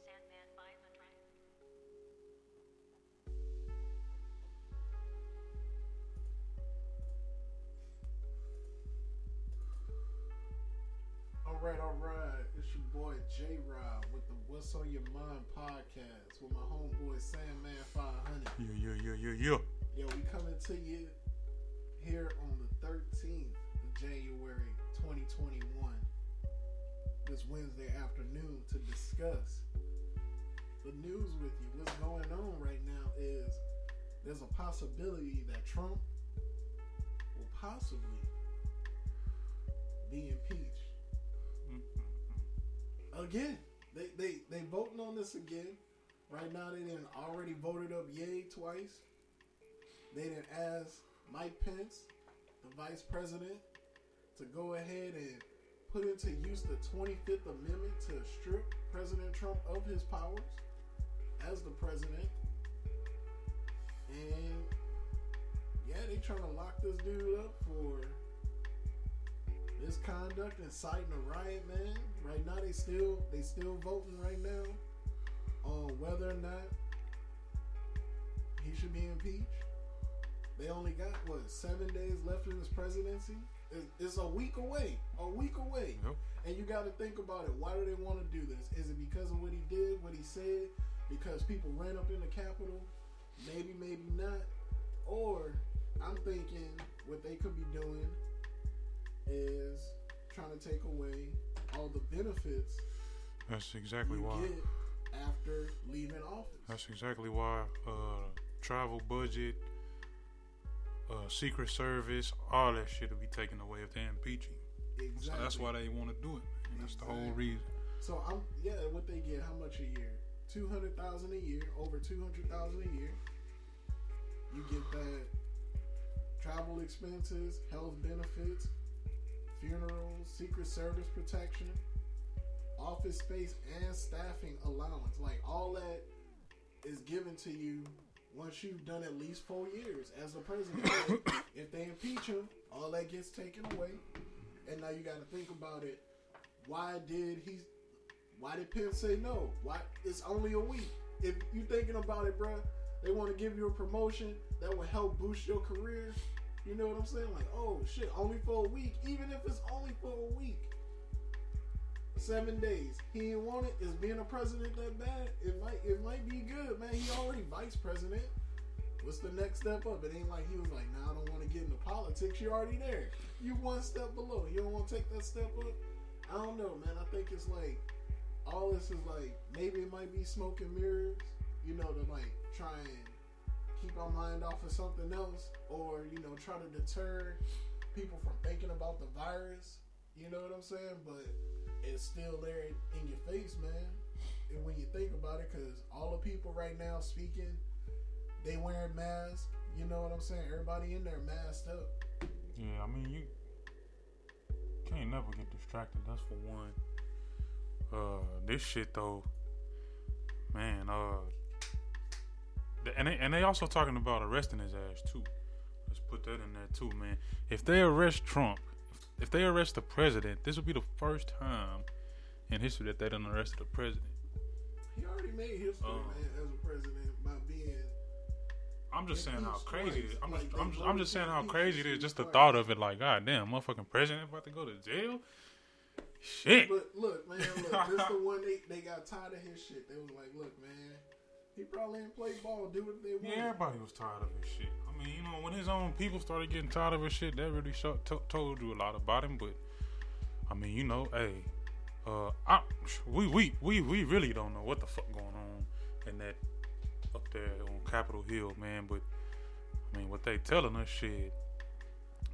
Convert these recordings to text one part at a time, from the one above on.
Sandman Violent Right. All right, all right. It's your boy J Rod with the What's on Your Mind podcast with my homeboy Sandman 500. Yeah, yeah, yeah, yeah, yeah. Yo, we coming to you here on the 13th of January 2021, this Wednesday afternoon to discuss the news with you. What's going on right now is there's a possibility that Trump will possibly be impeached again. They they they voting on this again. Right now, they didn't already voted up yay twice. They didn't ask Mike Pence, the vice president, to go ahead and put into use the 25th Amendment to strip President Trump of his powers as the president. And yeah, they're trying to lock this dude up for misconduct, inciting a riot, man. Right now, they still they still voting right now on whether or not he should be impeached. They only got what seven days left in his presidency. It's, it's a week away, a week away, Yep. and you got to think about it. Why do they want to do this? Is it because of what he did, what he said? Because people ran up in the Capitol? Maybe, maybe not. Or I'm thinking what they could be doing is trying to take away all the benefits That's exactly you why. get after leaving office. That's exactly why. Uh, travel budget, uh, Secret Service, all that shit will be taken away if they impeach him. exactly. So that's why they want to do it. And that's the whole reason. So I'm yeah. What they get? How much a year? Two hundred thousand a year. Over two hundred thousand a year. You get that travel expenses, health benefits, funerals, Secret Service protection, office space, and staffing allowance. Like all that is given to you once you've done at least four years as a president. if they impeach him, all that gets taken away. And now you got to think about it. Why did he? Why did Pence say no? Why? It's only a week. If you thinking about it, bruh, they want to give you a promotion that will help boost your career. You know what I'm saying? Like, oh shit, only for a week. Even if it's only for a week, seven days. He didn't want it. Is being a president that bad? It might. It might be good, man. He already vice president. What's the next step up? It ain't like he was like, nah, I don't want to get into politics. You're already there. You one step below. You don't want to take that step up. I don't know, man. I think it's like all this is like maybe it might be smoke and mirrors, you know, to like try and keep our mind off of something else, or you know, try to deter people from thinking about the virus. You know what I'm saying? But it's still there in your face, man. And when you think about it, because all the people right now speaking, they wearing masks. You know what I'm saying? Everybody in there masked up. Yeah, I mean you can't never get distracted. That's for one. Uh, this shit though, man. Uh, and they, and they also talking about arresting his ass too. Let's put that in there too, man. If they arrest Trump, if, they arrest the president, this will be the first time in history that they done arrested a president. He already made history, Oh. man, as a president by being. I'm just saying how crazy it is. I'm Like, just, I'm just, I'm just saying how crazy it is. Just the thought of it, like, god damn, motherfucking president about to go to jail. Shit. But look, man, look, this the one they, they got tired of his shit. They was like, look, man, he probably ain't play ball, do what they want. Yeah, everybody was tired of his shit. Mean, you know, when his own people started getting tired of his shit, that really show, to told you a lot about him. But I mean, you know, hey, uh, I, we we we we really don't know what the fuck going on in that up there on Capitol Hill, man. But I mean, what they telling us, shit.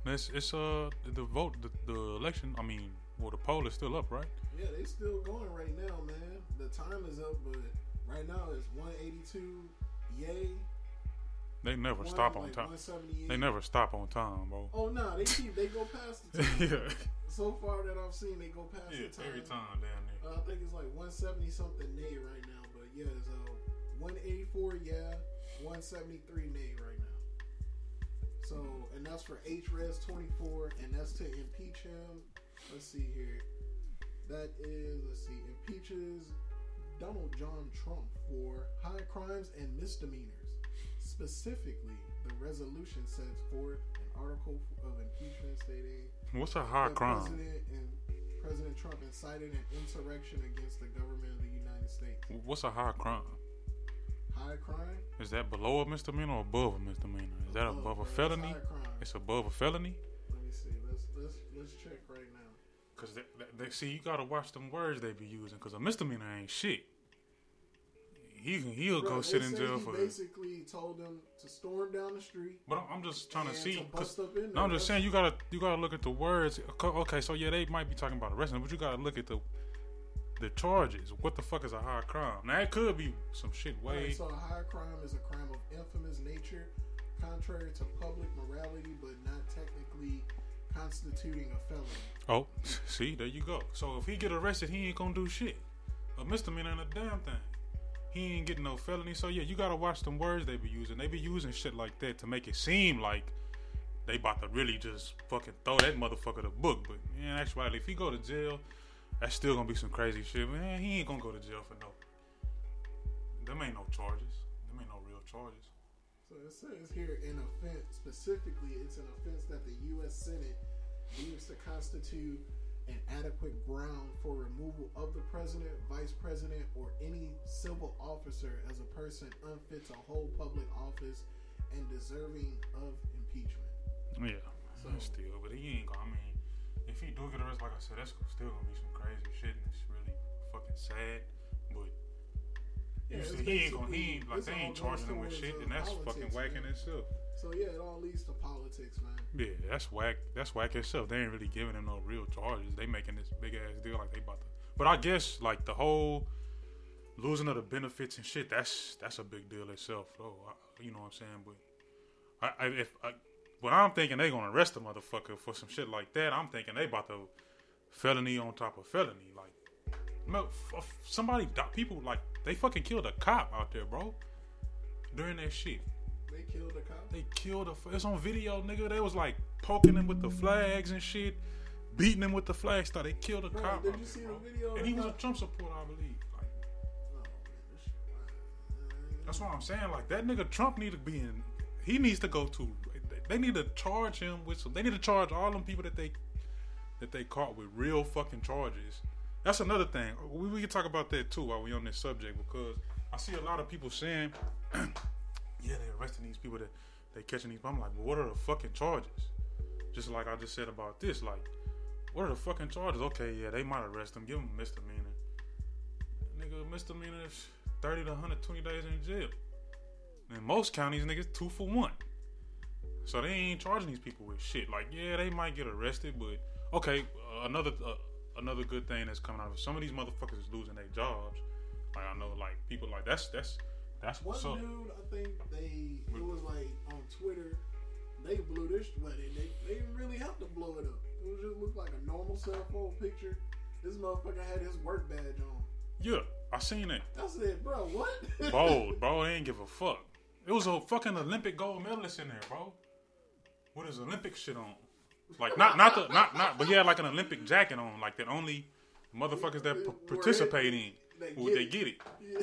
It's it's uh the vote the, the election. I mean, well the poll is still up, right? Yeah, they still going right now, man. The time is up, but right now it's 182 yay. They never one, stop on like time. They never stop on time, bro. Oh no, they keep they go past the time. yeah, so far that I've seen, they go past yeah, the time. every time down there. Uh, I think it's like 170 something nay right now, but yeah, it's uh 184 yeah, 173 nay right now. So and that's for HRES 24, and that's to impeach him. Let's see here. That is, let's see, impeaches Donald John Trump for high crimes and misdemeanors. Specifically, the resolution sets forth an article of impeachment stating What's a high crime? President and President Trump incited an insurrection against the government of the United States. What's a high crime? High crime. Is that below a misdemeanor or above a misdemeanor? Is that above a felony? It's above a felony. Let me see. Let's let's let's check right now. Cause they, they, they- see, you gotta watch them words they be using. Cause a misdemeanor ain't shit. He can he'll Bro, go sit in jail for. basically told them to storm down the street. But I'm- just trying to see. to 'cause- bust up in no, I'm just saying you gotta you gotta look at the words. Okay, so yeah, they might be talking about arresting, but you gotta look at the the charges. What the fuck is a high crime? Now it could be some shit Right, way. so a high crime is a crime of infamous nature, contrary to public morality, but not technically constituting a felony. Oh, see, there you go. So if he get arrested, he ain't gonna do shit. A misdemeanor ain't a damn thing. He ain't getting no felony. So yeah, you gotta watch them words they be using. They be using shit like that to make it seem like they about to really just fucking throw that motherfucker the book. But in actuality, if he go to jail, that's still gonna be some crazy shit. Man, he ain't gonna go to jail for no. Them ain't no charges. Them ain't no real charges. So it says here an offense, specifically, it's an offense that the U.S. Senate deems to constitute an adequate ground for removal of the president, vice president, or any civil officer as a person unfit to hold public office and deserving of impeachment. Yeah, So- still, but he ain't gonna. I mean, if he do get arrested, like I said, that's still gonna be some crazy shit, and it's really fucking sad. But Yeah, see, he ain't gonna. He ain't like they ain't charging him with shit, and that's fucking politics, whack in itself. So yeah, it all leads to politics, man. Yeah, that's whack. That's whack itself. They ain't really giving him no real charges. They making this big ass deal like they about to. But I guess like the whole losing of the benefits and shit. That's that's a big deal itself, though. I, you know what I'm saying? But I, I if I, when I'm thinking they gonna arrest a motherfucker for some shit like that, I'm thinking they about to felony on top of felony. No, somebody, people like they fucking killed a cop out there, bro. During that shit. They killed a cop. They killed a. It's on video, nigga. They was like poking him with the flags and shit, beating him with the flags. Thought they killed a Bro, cop. did you there, see bro. the video? And he was a Trump supporter, I believe. Like, Oh, man, this shit wild. that's what I'm saying. Like that nigga Trump need to be in. He needs to go to. They need to charge him with some. They need to charge all them people that they that they caught with real fucking charges. That's another thing. We, we can talk about that too while we on this subject because I see a lot of people saying, "Yeah, they're arresting these people that they catching these." I'm like, well, what are the fucking charges? Just like I just said about this, like, what are the fucking charges? Okay, yeah, they might arrest them, give them a misdemeanor. Nigga, misdemeanor is 30 to 120 days in jail. In most counties, niggas two for one. So they ain't charging these people with shit. Like, yeah, they might get arrested, but okay. Uh, another uh, another good thing that's coming out of it, some of these motherfuckers is losing their jobs. Like I know, like people like that's that's that's One up. dude, I think they it was like on Twitter, they blew this wedding. They they didn't really have to blow it up. It was just looked like a normal cell phone picture. This motherfucker had his work badge on. Yeah, I seen it. I said, bro, what? Bold, bro. They ain't give a fuck. It was a fucking Olympic gold medalist in there, bro. What is Olympic shit on. Like not not the not not, but he had like an Olympic jacket on, like that only motherfuckers that p- participate in They would they get it. Yeah.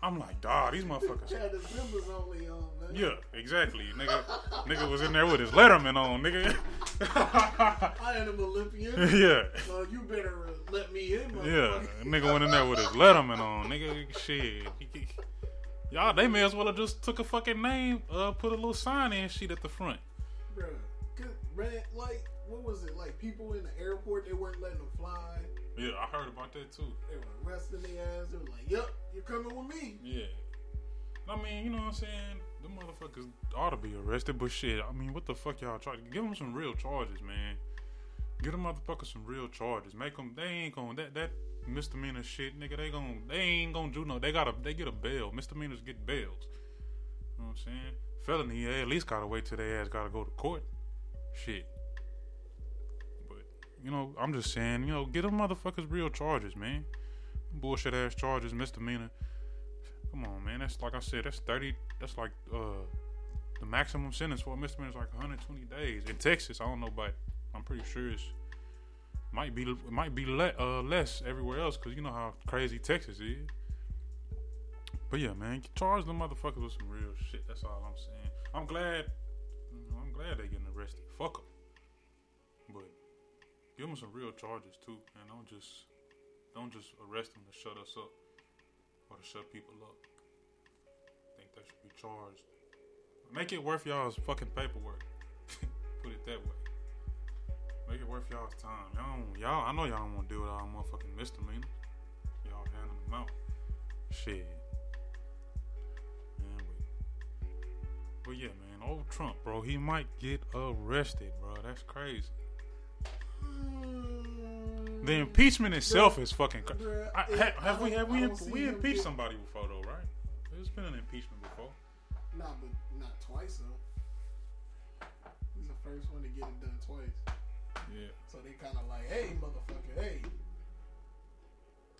I'm like, dog, these motherfuckers. had his members only on, man. Yeah, exactly. Nigga, nigga was in there with his Letterman on, nigga. I am an Olympian. yeah, So you better let me in, yeah. Nigga went in there with his Letterman on, nigga. Shit. Y'all, they may as well have just took a fucking name, uh, put a little sign in shit at the front. Bruh, man, like, what was it? Like, people in the airport, they weren't letting them fly. Yeah, I heard about that too. They were arresting their ass. They were like, yep, you're coming with me. Yeah. I mean, you know what I'm saying? The motherfuckers ought to be arrested, but shit, I mean, what the fuck y'all try? Give them some real charges, man. Give them motherfuckers some real charges. Make them. They ain't gonna that that misdemeanor shit, nigga. They gon' they ain't gonna do no. They gotta they get a bail. Misdemeanors get bails. You know what I'm saying? Felony, yeah, at least gotta wait till their ass gotta go to court. Shit. But you know, I'm just saying, you know, get them motherfuckers real charges, man. Bullshit ass charges, misdemeanor. Come on, man. That's like I said. That's thirty. That's like uh, the maximum sentence for a misdemeanor is like 120 days. In Texas, I don't know, but I'm pretty sure it's might be might be le- uh, less everywhere else because you know how crazy Texas is. But yeah, man, charge the motherfuckers with some real shit. That's all I'm saying. I'm glad. Glad they getting arrested. Fuck them. But give them some real charges too, and don't just don't just arrest them to shut us up or to shut people up. I think they should be charged. Make it worth y'all's fucking paperwork. Put it that way. Make it worth y'all's time. Y'all, y'all. I know y'all don't want to deal with all motherfucking misdemeanors. Y'all handing them out. Shit. Man, but, but yeah, man. Old Trump, bro. He might get arrested, bro. That's crazy. The impeachment itself is fucking. Cra- Bruh, I, have I we have we don't imp- see we impeached get- somebody before though, right? There's been an impeachment before. Nah, but not twice though. He's the first one to get it done twice. Yeah, So they kind of like, hey, motherfucker, hey.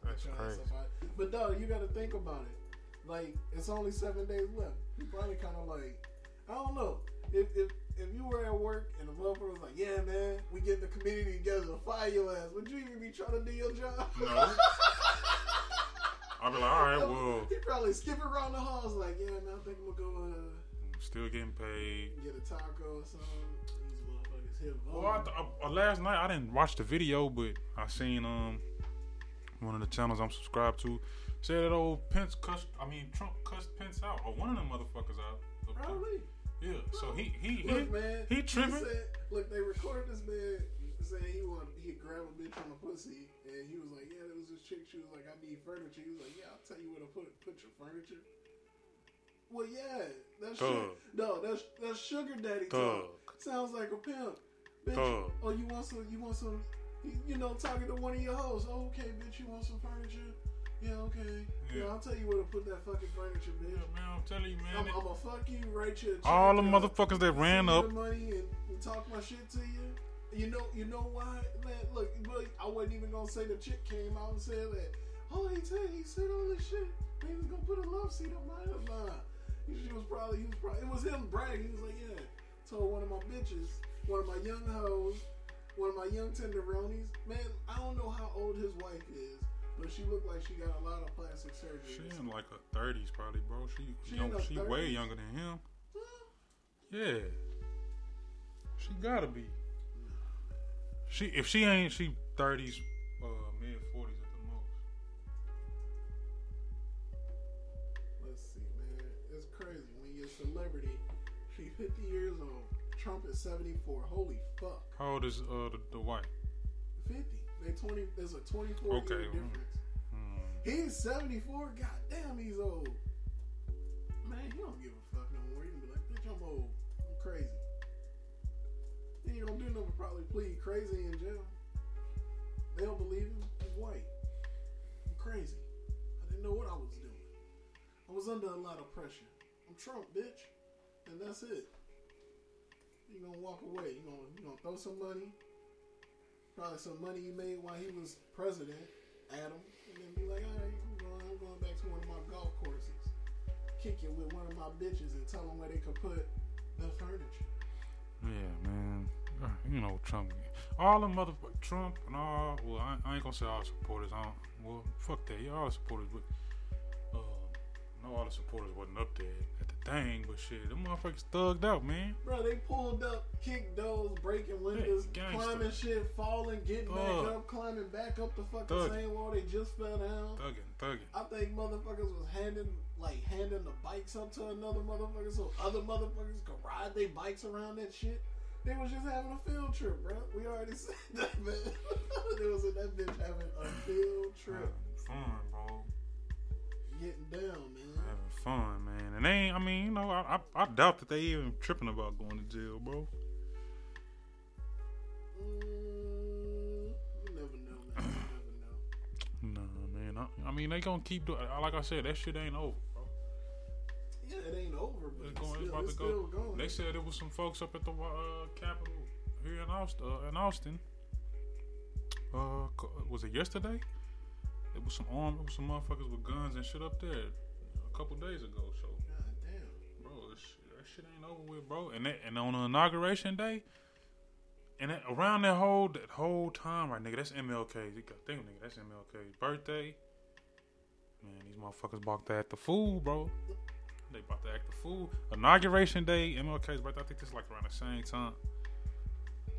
that's crazy. But dog, you got to think about it. Like it's only seven days left. You probably kind of like, I don't know. If if if you were at work and the motherfucker was like, yeah, man, we get the community together to fire your ass, would you even be trying to do your job? No. I'll be like, all right, well, he probably skip around the halls like, yeah, man, I think I'm gonna go uh, still getting paid. get a taco or something. These motherfuckers. Well, I th- uh, uh, last night I didn't watch the video, but I seen um one of the channels I'm subscribed to said that old Pence cussed. I mean Trump cussed Pence out, or one of them motherfuckers out. Probably. Yeah. So he he he, man. he tripping. said, look, they recorded this man saying he wanted he grab a bitch on the pussy, and he was like, "Yeah, there was this chick. She was like, I need furniture." He was like, "Yeah, I'll tell you where to put put your furniture." Well, yeah, that's Thug. no, that's that's sugar daddy Thug. talk. Sounds like a pimp. Bitch, Thug. oh, you want some? You want some? You, know, talking to one of your hosts. Oh, okay, bitch, you want some furniture? Yeah, okay. Yeah. I'll tell you where to put that fucking furniture, bitch. Yeah, man, I'm telling you, man. I'm, it- I'm gonna fuck you, write you a check, all the motherfuckers that ran up. money and, and talk my shit to you. You know, you know why, man. Look, look, I wasn't even gonna say the chick came out and said that. Oh, he said he said all this shit. Man, he was gonna put a love seat on my nah. She was probably, he was probably, it was him bragging. He was like, yeah. Told one of my bitches, one of my young hoes, one of my young tenderonies. Man, I don't know how old his wife is, but she looked like she got a lot of plastic surgery. She in like her thirties, probably, bro. She She young, she way younger than him. Yeah, she gotta be. She if she ain't, she thirties, uh, mid forties at the most. Let's see, man. It's crazy. When you're a celebrity, she's 50 years old. Trump is 74. Holy fuck. How old is uh the, the white? 50. They 20. There's a 24 Okay, year difference. He's 74. God damn, he's old. Man, he don't give a fuck no more. He can be like, bitch, I'm old. I'm crazy. He ain't gonna do nothing but probably plead crazy in jail. They don't believe him. He's white. I'm crazy. I didn't know what I was doing. I was under a lot of pressure. I'm Trump, bitch. And that's it. You're gonna walk away. You gonna you gonna throw some money. Probably some money you made while he was president him. And be like, all right, I'm going, back to one of my golf courses. Kick it with one of my bitches and tell them where they could put the furniture. Yeah, man. Uh, You know Trump. All the motherfuckers, Trump and all. Well, I, I ain't gonna say all supporters. I don't, well, fuck that. Yeah, all supporters, but uh, know all the supporters wasn't up there at the thing. But shit, them motherfuckers thugged out, man. Bro, they pulled up, kicked doors, breaking windows, climbing shit, falling, getting back up, climbing back up the fucking Thug. same wall they just fell down. Thugging, thugging. I think motherfuckers was handing like handing the bikes up to another motherfucker so other motherfuckers could ride their bikes around that shit. They was just having a field trip, bro. We already said that, man. they was in that bitch having a field trip, fun, bro. getting down, man. Fun, man. And they ain't. I mean, you know, I, I I doubt that they even tripping about going to jail, bro. Mm, you never know, man. You never know. Nah, man. I, I mean, they gonna keep doing. Like I said, that shit ain't over, bro. Yeah, it ain't over, but It's going. It's about it's to still go. going. They said there was some folks up at the uh, Capitol here in Austin. Uh, in Austin. Uh, was it yesterday? It was some armed. It was some motherfuckers with guns and shit up there a couple days ago. So, God damn. bro, that shit ain't over with, bro. And that, and on the inauguration day, and that, around that whole that whole time, right, nigga, that's MLK. Think, nigga, that's MLK's birthday. Man, these motherfuckers about to act the fool, bro. They about to act the fool. Inauguration day, MLK's birthday. I think this like around the same time.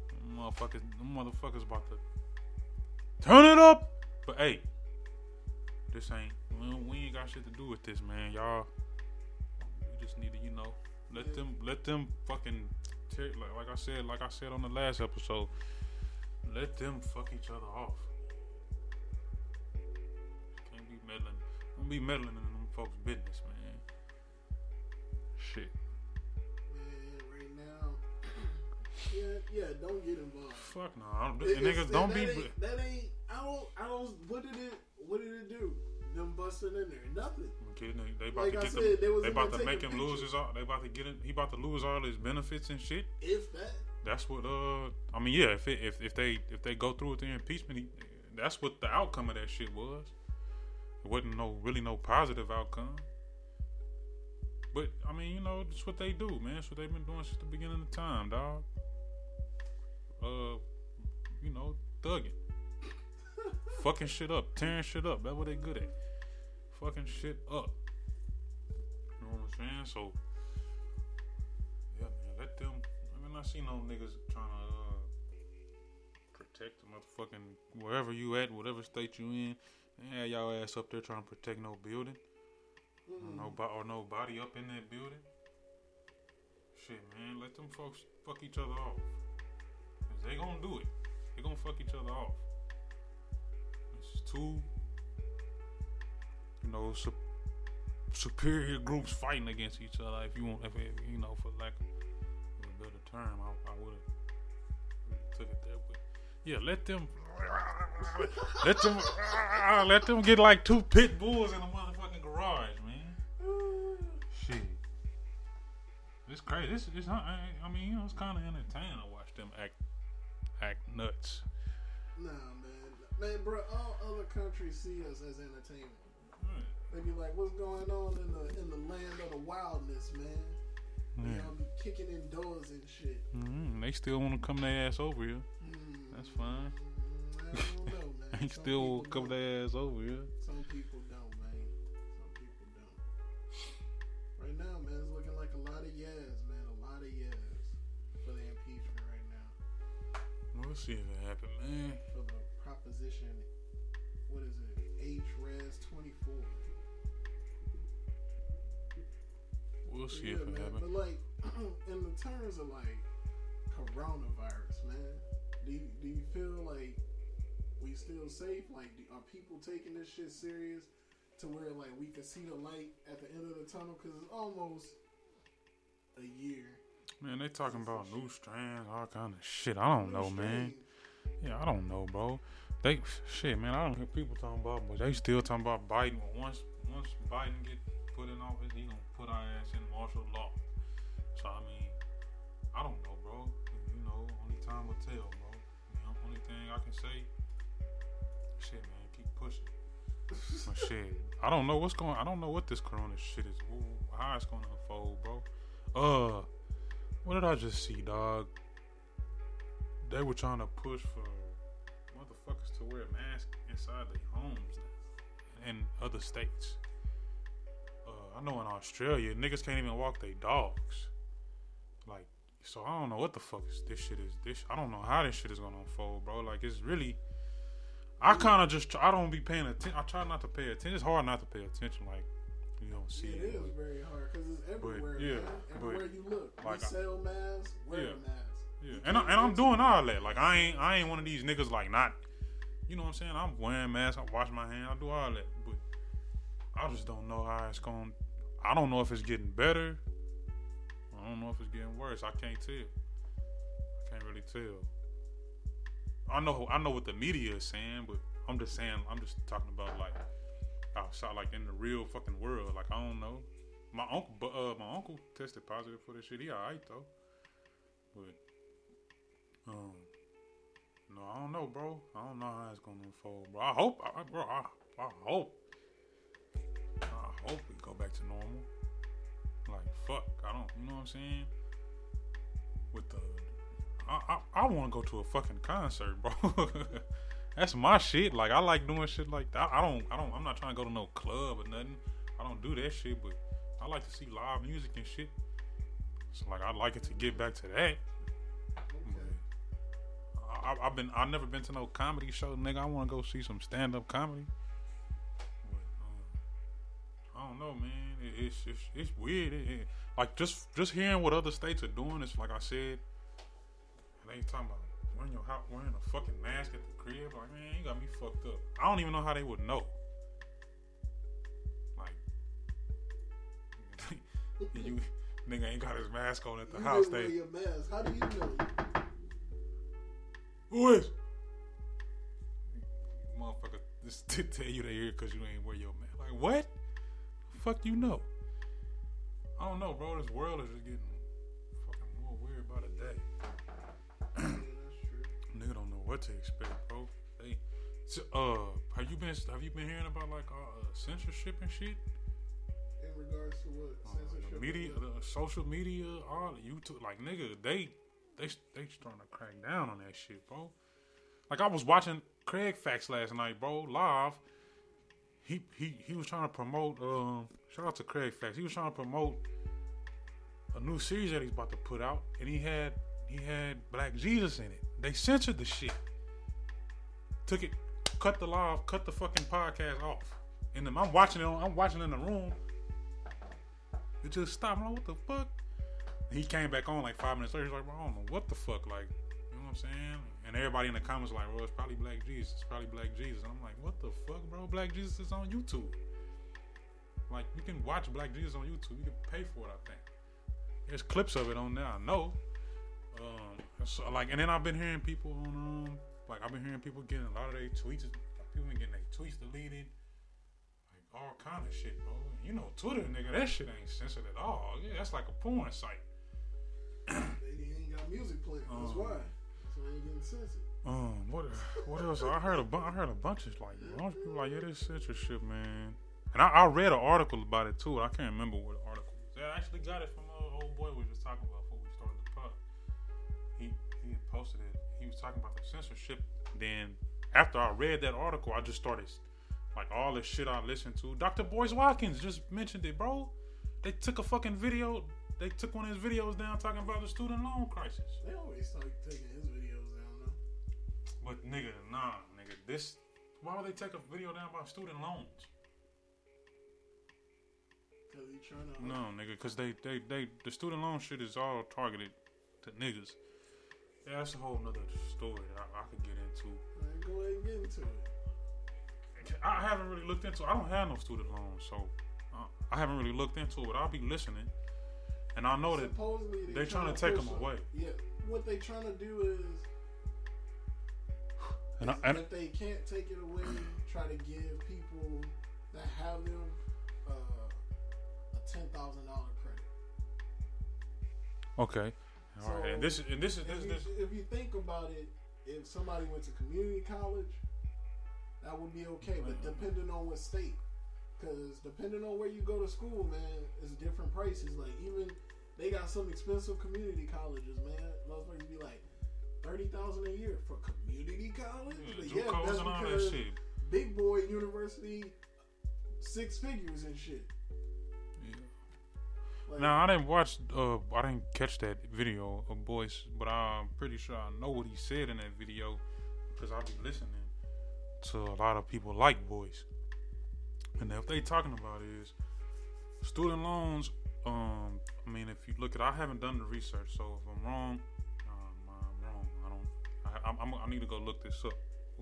Them motherfuckers, them motherfuckers about to turn it up. But hey, this ain't. We, we ain't got shit to do with this, man. Y'all, you just need to, you know, let Yeah. them, let them fucking, tear, like, like I said, like I said on the last episode, let them fuck each other off. Can't be meddling. Don't be meddling in them folks' business, man. Shit. Man, right now, yeah, yeah, don't get involved. Fuck no. I don't, and niggas don't that be. Ain't, that ain't. I don't. I don't. What did it? What did it do? Them busting in there, nothing. Okay, they- they about Like to I get said, them, they they about to make him lose his all. They about to get him. He about to lose all his benefits and shit. If that, That's what. Uh, I mean, yeah. If it, if if they if they go through with the impeachment, he, that's what the outcome of that shit was. It wasn't no really no positive outcome. But I mean, you know, that's what they do, man. That's what they've been doing since the beginning of time, dog. Uh, you know, thugging, fucking shit up, tearing shit up. That's what they good at. Fucking shit up. You know what I'm saying? So, yeah, man, let them. I mean, I see no niggas trying to uh, protect the motherfucking wherever you at, whatever state you in. Yeah, y'all ass up there trying to protect no building or no or nobody up in that building. Shit, man, let them folks fuck each other off. Cause they gonna do it. They gonna fuck each other off. Two, you know, sup- superior groups fighting against each other. If you want, if it, you know, for lack of a better term, I, I would have took it there. But yeah, let them, let them, let them get like two pit bulls in a motherfucking garage, man. Shit. It's crazy. It's, it's I, I mean, you know, it's kind of entertaining to watch them act act nuts. nah, man, bro. All other countries see us as entertainment. Right. They be like, "What's going on in the in the land of the wildness, man? Yeah. Y'all be kicking indoors and shit." hmm They still want to come their ass over here. Hmm, That's fine. I don't know, man. They Some still come don't. their ass over here. Some people don't, man. Some people don't. Right now, man, it's looking like a lot of yes, man. A lot of yes for the impeachment right now. We'll see if it happen, man. What is it? H Res 24. We'll see Yeah, if it happens. But like, in the terms of like coronavirus, man, do you, do you feel like we still safe? Like, do, are people taking this shit serious to where like we can see the light at the end of the tunnel? Because it's almost a year. Man, they talking about new strands, all kind of shit. I don't know, man. Yeah, I don't know, bro. They shit, man. I don't hear people talking about, but they still talking about Biden. Once once Biden get put in office, he gonna put our ass in martial law. So I mean, I don't know, bro. You know, only time will tell, bro. You know, only thing I can say, shit, man, keep pushing. But shit, I don't know what's going. I don't know what this Corona shit is. How it's gonna unfold, bro. Uh, what did I just see, dog? They were trying to push for motherfuckers to wear masks inside their homes in other states. Uh, I know in Australia, niggas can't even walk their dogs. Like, so I don't know what the fuck is this shit is. This I don't know how this shit is gonna unfold, bro. Like, it's really. I kind of just I don't be paying attention. I try not to pay attention. It's hard not to pay attention. Like, you don't see It it. is very hard because it's everywhere. yeah, man. but, everywhere you look, like, we sell masks, wear yeah. a mask. Yeah, and I, and I'm doing all that. Like I ain't I ain't one of these niggas like not. You know what I'm saying? I'm wearing masks. I wash my hands. I do all that, but I just don't know how it's going. I don't know if it's getting better. I don't know if it's getting worse. I can't tell. I can't really tell. I know I know what the media is saying, but I'm just saying I'm just talking about like outside, like in the real fucking world. Like I don't know. My uncle, uh, my uncle tested positive for this shit. He alright though, but um, no, I don't know, bro. I don't know how it's gonna unfold, bro. I hope, I, bro. I, I hope, I hope we go back to normal. Like fuck, I don't. You know what I'm saying? With the, I I, I want to go to a fucking concert, bro. That's my shit. Like I like doing shit like that. I don't. I don't. I'm not trying to go to no club or nothing. I don't do that shit, but I like to see live music and shit. So like I'd like it to get back to that. I, I've been I've never been to no comedy show, nigga. I want to go see some stand up comedy. But, um, I don't know, man. It, it's, it's it's weird. It, it- like just just hearing what other states are doing. It's like I said. They ain't talking about wearing your house, wearing a fucking mask at the crib. Like man, you got me fucked up. I don't even know how they would know. Like you nigga ain't got his mask on at the You house. They your mask. How do you know? Who is? Motherfucker, just to tell you they here because you ain't wear your mask. Like, what? Fuck you know? I don't know, bro. This world is just getting fucking more weird by the day. yeah. Nigga don't know what to expect, bro. They, so, uh, have you been have you been hearing about like uh, censorship and shit? In regards to what Uh, censorship? media, the social media, all YouTube, like nigga, they they they starting to crack down on that shit, bro. Like I was watching Craig Facts last night, bro, live. He he he was trying to promote. Um, shout out to Craig Facts. He was trying to promote a new series that he's about to put out, and he had he had Black Jesus in it. They censored the shit. Took it, cut the live, cut the fucking podcast off. And I'm watching it. On, I'm watching in the room. It just stopped. I'm like, what the fuck? He came back on like five minutes later. He's like, bro, I don't know what the fuck. Like, you know what I'm saying? And everybody in the comments like, well, it's probably Black Jesus. It's probably Black Jesus. And I'm like, what the fuck, bro? Black Jesus is on YouTube. Like, you can watch Black Jesus on YouTube. You can pay for it, I think. There's clips of it on there. I know. Um, so like, and then I've been hearing people on, um, like, I've been hearing people getting a lot of their tweets. Like, people been getting their tweets deleted all kind of shit, bro. You know, Twitter, nigga, that shit ain't censored at all. Yeah, that's like a porn site. They ain't got music playing. That's Um, why. So they ain't getting censored. Um, what what else? I heard a bu- I heard a bunch of like a bunch of people like yeah, this censorship, man. And I, I read an article about it too. I can't remember what article was. I actually got it from an old boy we was talking about before we started the pod. He he had posted it. He was talking about the censorship. Then after I read that article, I just started like all the shit I listened to. Dr. Boyce Watkins just mentioned it, bro. They took a fucking video. They took one of his videos down talking about the student loan crisis. They always start taking his videos down though. But nigga, nah, nigga, this. Why would they take a video down about student loans? Cause he trying to. No, nigga, because they, they, they, the student loan shit is all targeted to niggas. Yeah, that's a whole nother story that I, I could get into. Man, go ahead and get into it. I haven't really looked into. I don't have no student loans, so uh, I haven't really looked into it. I'll be listening, and I know that Supposedly they trying to take them away. Yeah, what they're trying to do is, And I, and, if they can't take it away, try to give people that have them uh, a ten thousand dollar credit. okay, all right. And this is and this is this If is you, this. if you think about it, if somebody went to community college, that would be okay. But depending on what state, because depending on where you go to school, man, it's different prices. Like even they got some expensive community colleges, man. Motherfuckers be like thirty thousand a year for community college. Yeah, But yeah that's that because shit. big boy university, six figures and shit. Yeah. Like, Now I didn't watch. Uh, I didn't catch that video of Boyce, but I'm pretty sure I know what he said in that video because I'll be listening to a lot of people like Boyce, and if they talking about is student loans. Um, I mean, if you look at, I haven't done the research, so if I'm wrong, um, I'm wrong. I don't. I, I'm, I'm, need to go look this up.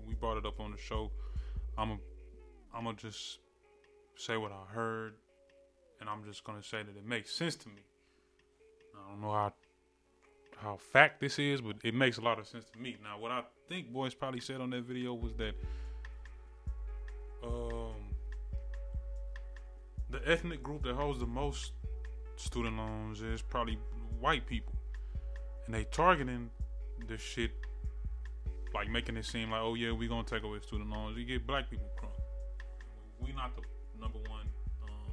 We brought it up on the show. I'm. A, I'm gonna just say what I heard and I'm just gonna say that it makes sense to me. I don't know how how fact this is, but it makes a lot of sense to me. Now, what I think Boyce probably said on that video was that um, the ethnic group that holds the most student loans is probably white people, and they targeting this shit like making it seem like, oh yeah, we gonna take away student loans. We get black people crunk. We not the number one um,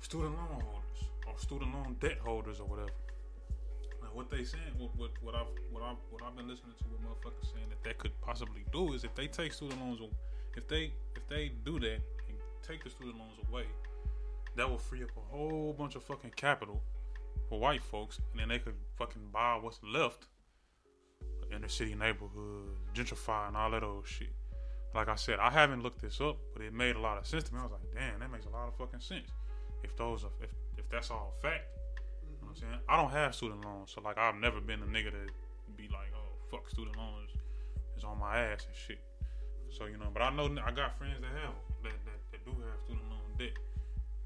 student loan holders. or student loan debt holders or whatever. What they saying, what what, what I've what I've what I've been listening to, what motherfuckers saying that that could possibly do is if they take student loans, if they if they do that and take the student loans away, that will free up a whole bunch of fucking capital for white folks, and then they could fucking buy what's left inner city neighborhoods, gentrify, and all that old shit. Like I said, I haven't looked this up, but it made a lot of sense to me. I was like, damn, that makes a lot of fucking sense. If those are, if if that's all fact, you know what I'm saying? I don't have student loans, so like I've never been a nigga to be like, oh fuck student loans is on my ass and shit. So you know, but I know I got friends that have that that, that do have student loan debt.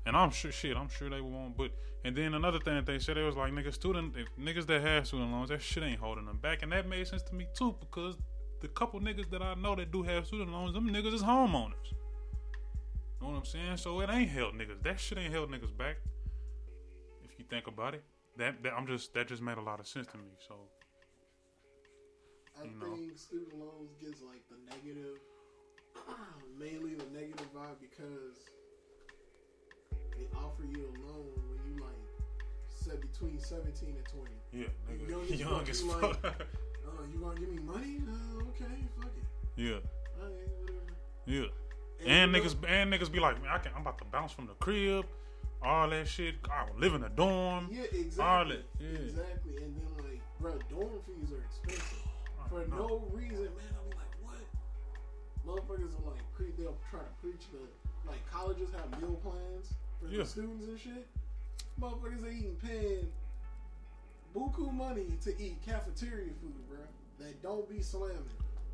And I'm sure shit, I'm sure they won't. But and then another thing that they said, it was like niggas student if niggas that have student loans, that shit ain't holding them back. And that made sense to me too, because the couple niggas that I know that do have student loans, them niggas is homeowners. You know what I'm saying? So it ain't held niggas. That shit ain't held niggas back. If you think about it. That, that I'm just that just made a lot of sense to me. So I know. think student loans gets like the negative, mainly the negative vibe because they offer you a loan when you like said between seventeen and twenty. yeah, Young nigga, as young fuck, as you fuck. Oh, you gonna give me money? Uh, okay, fuck it. yeah, whatever. yeah. And know- niggas and niggas be like, man, I can, I'm about to bounce from the crib, all that shit. I live in a dorm. Yeah, exactly. All that, yeah. Exactly. And then like, bro, dorm fees are expensive. For No. no reason, man, be like, what? Motherfuckers are like, pre- they'll try to preach the, like, colleges have meal plans for Yeah. the students and shit. Motherfuckers are eating, paying buku money to eat cafeteria food, bro. That don't be slamming.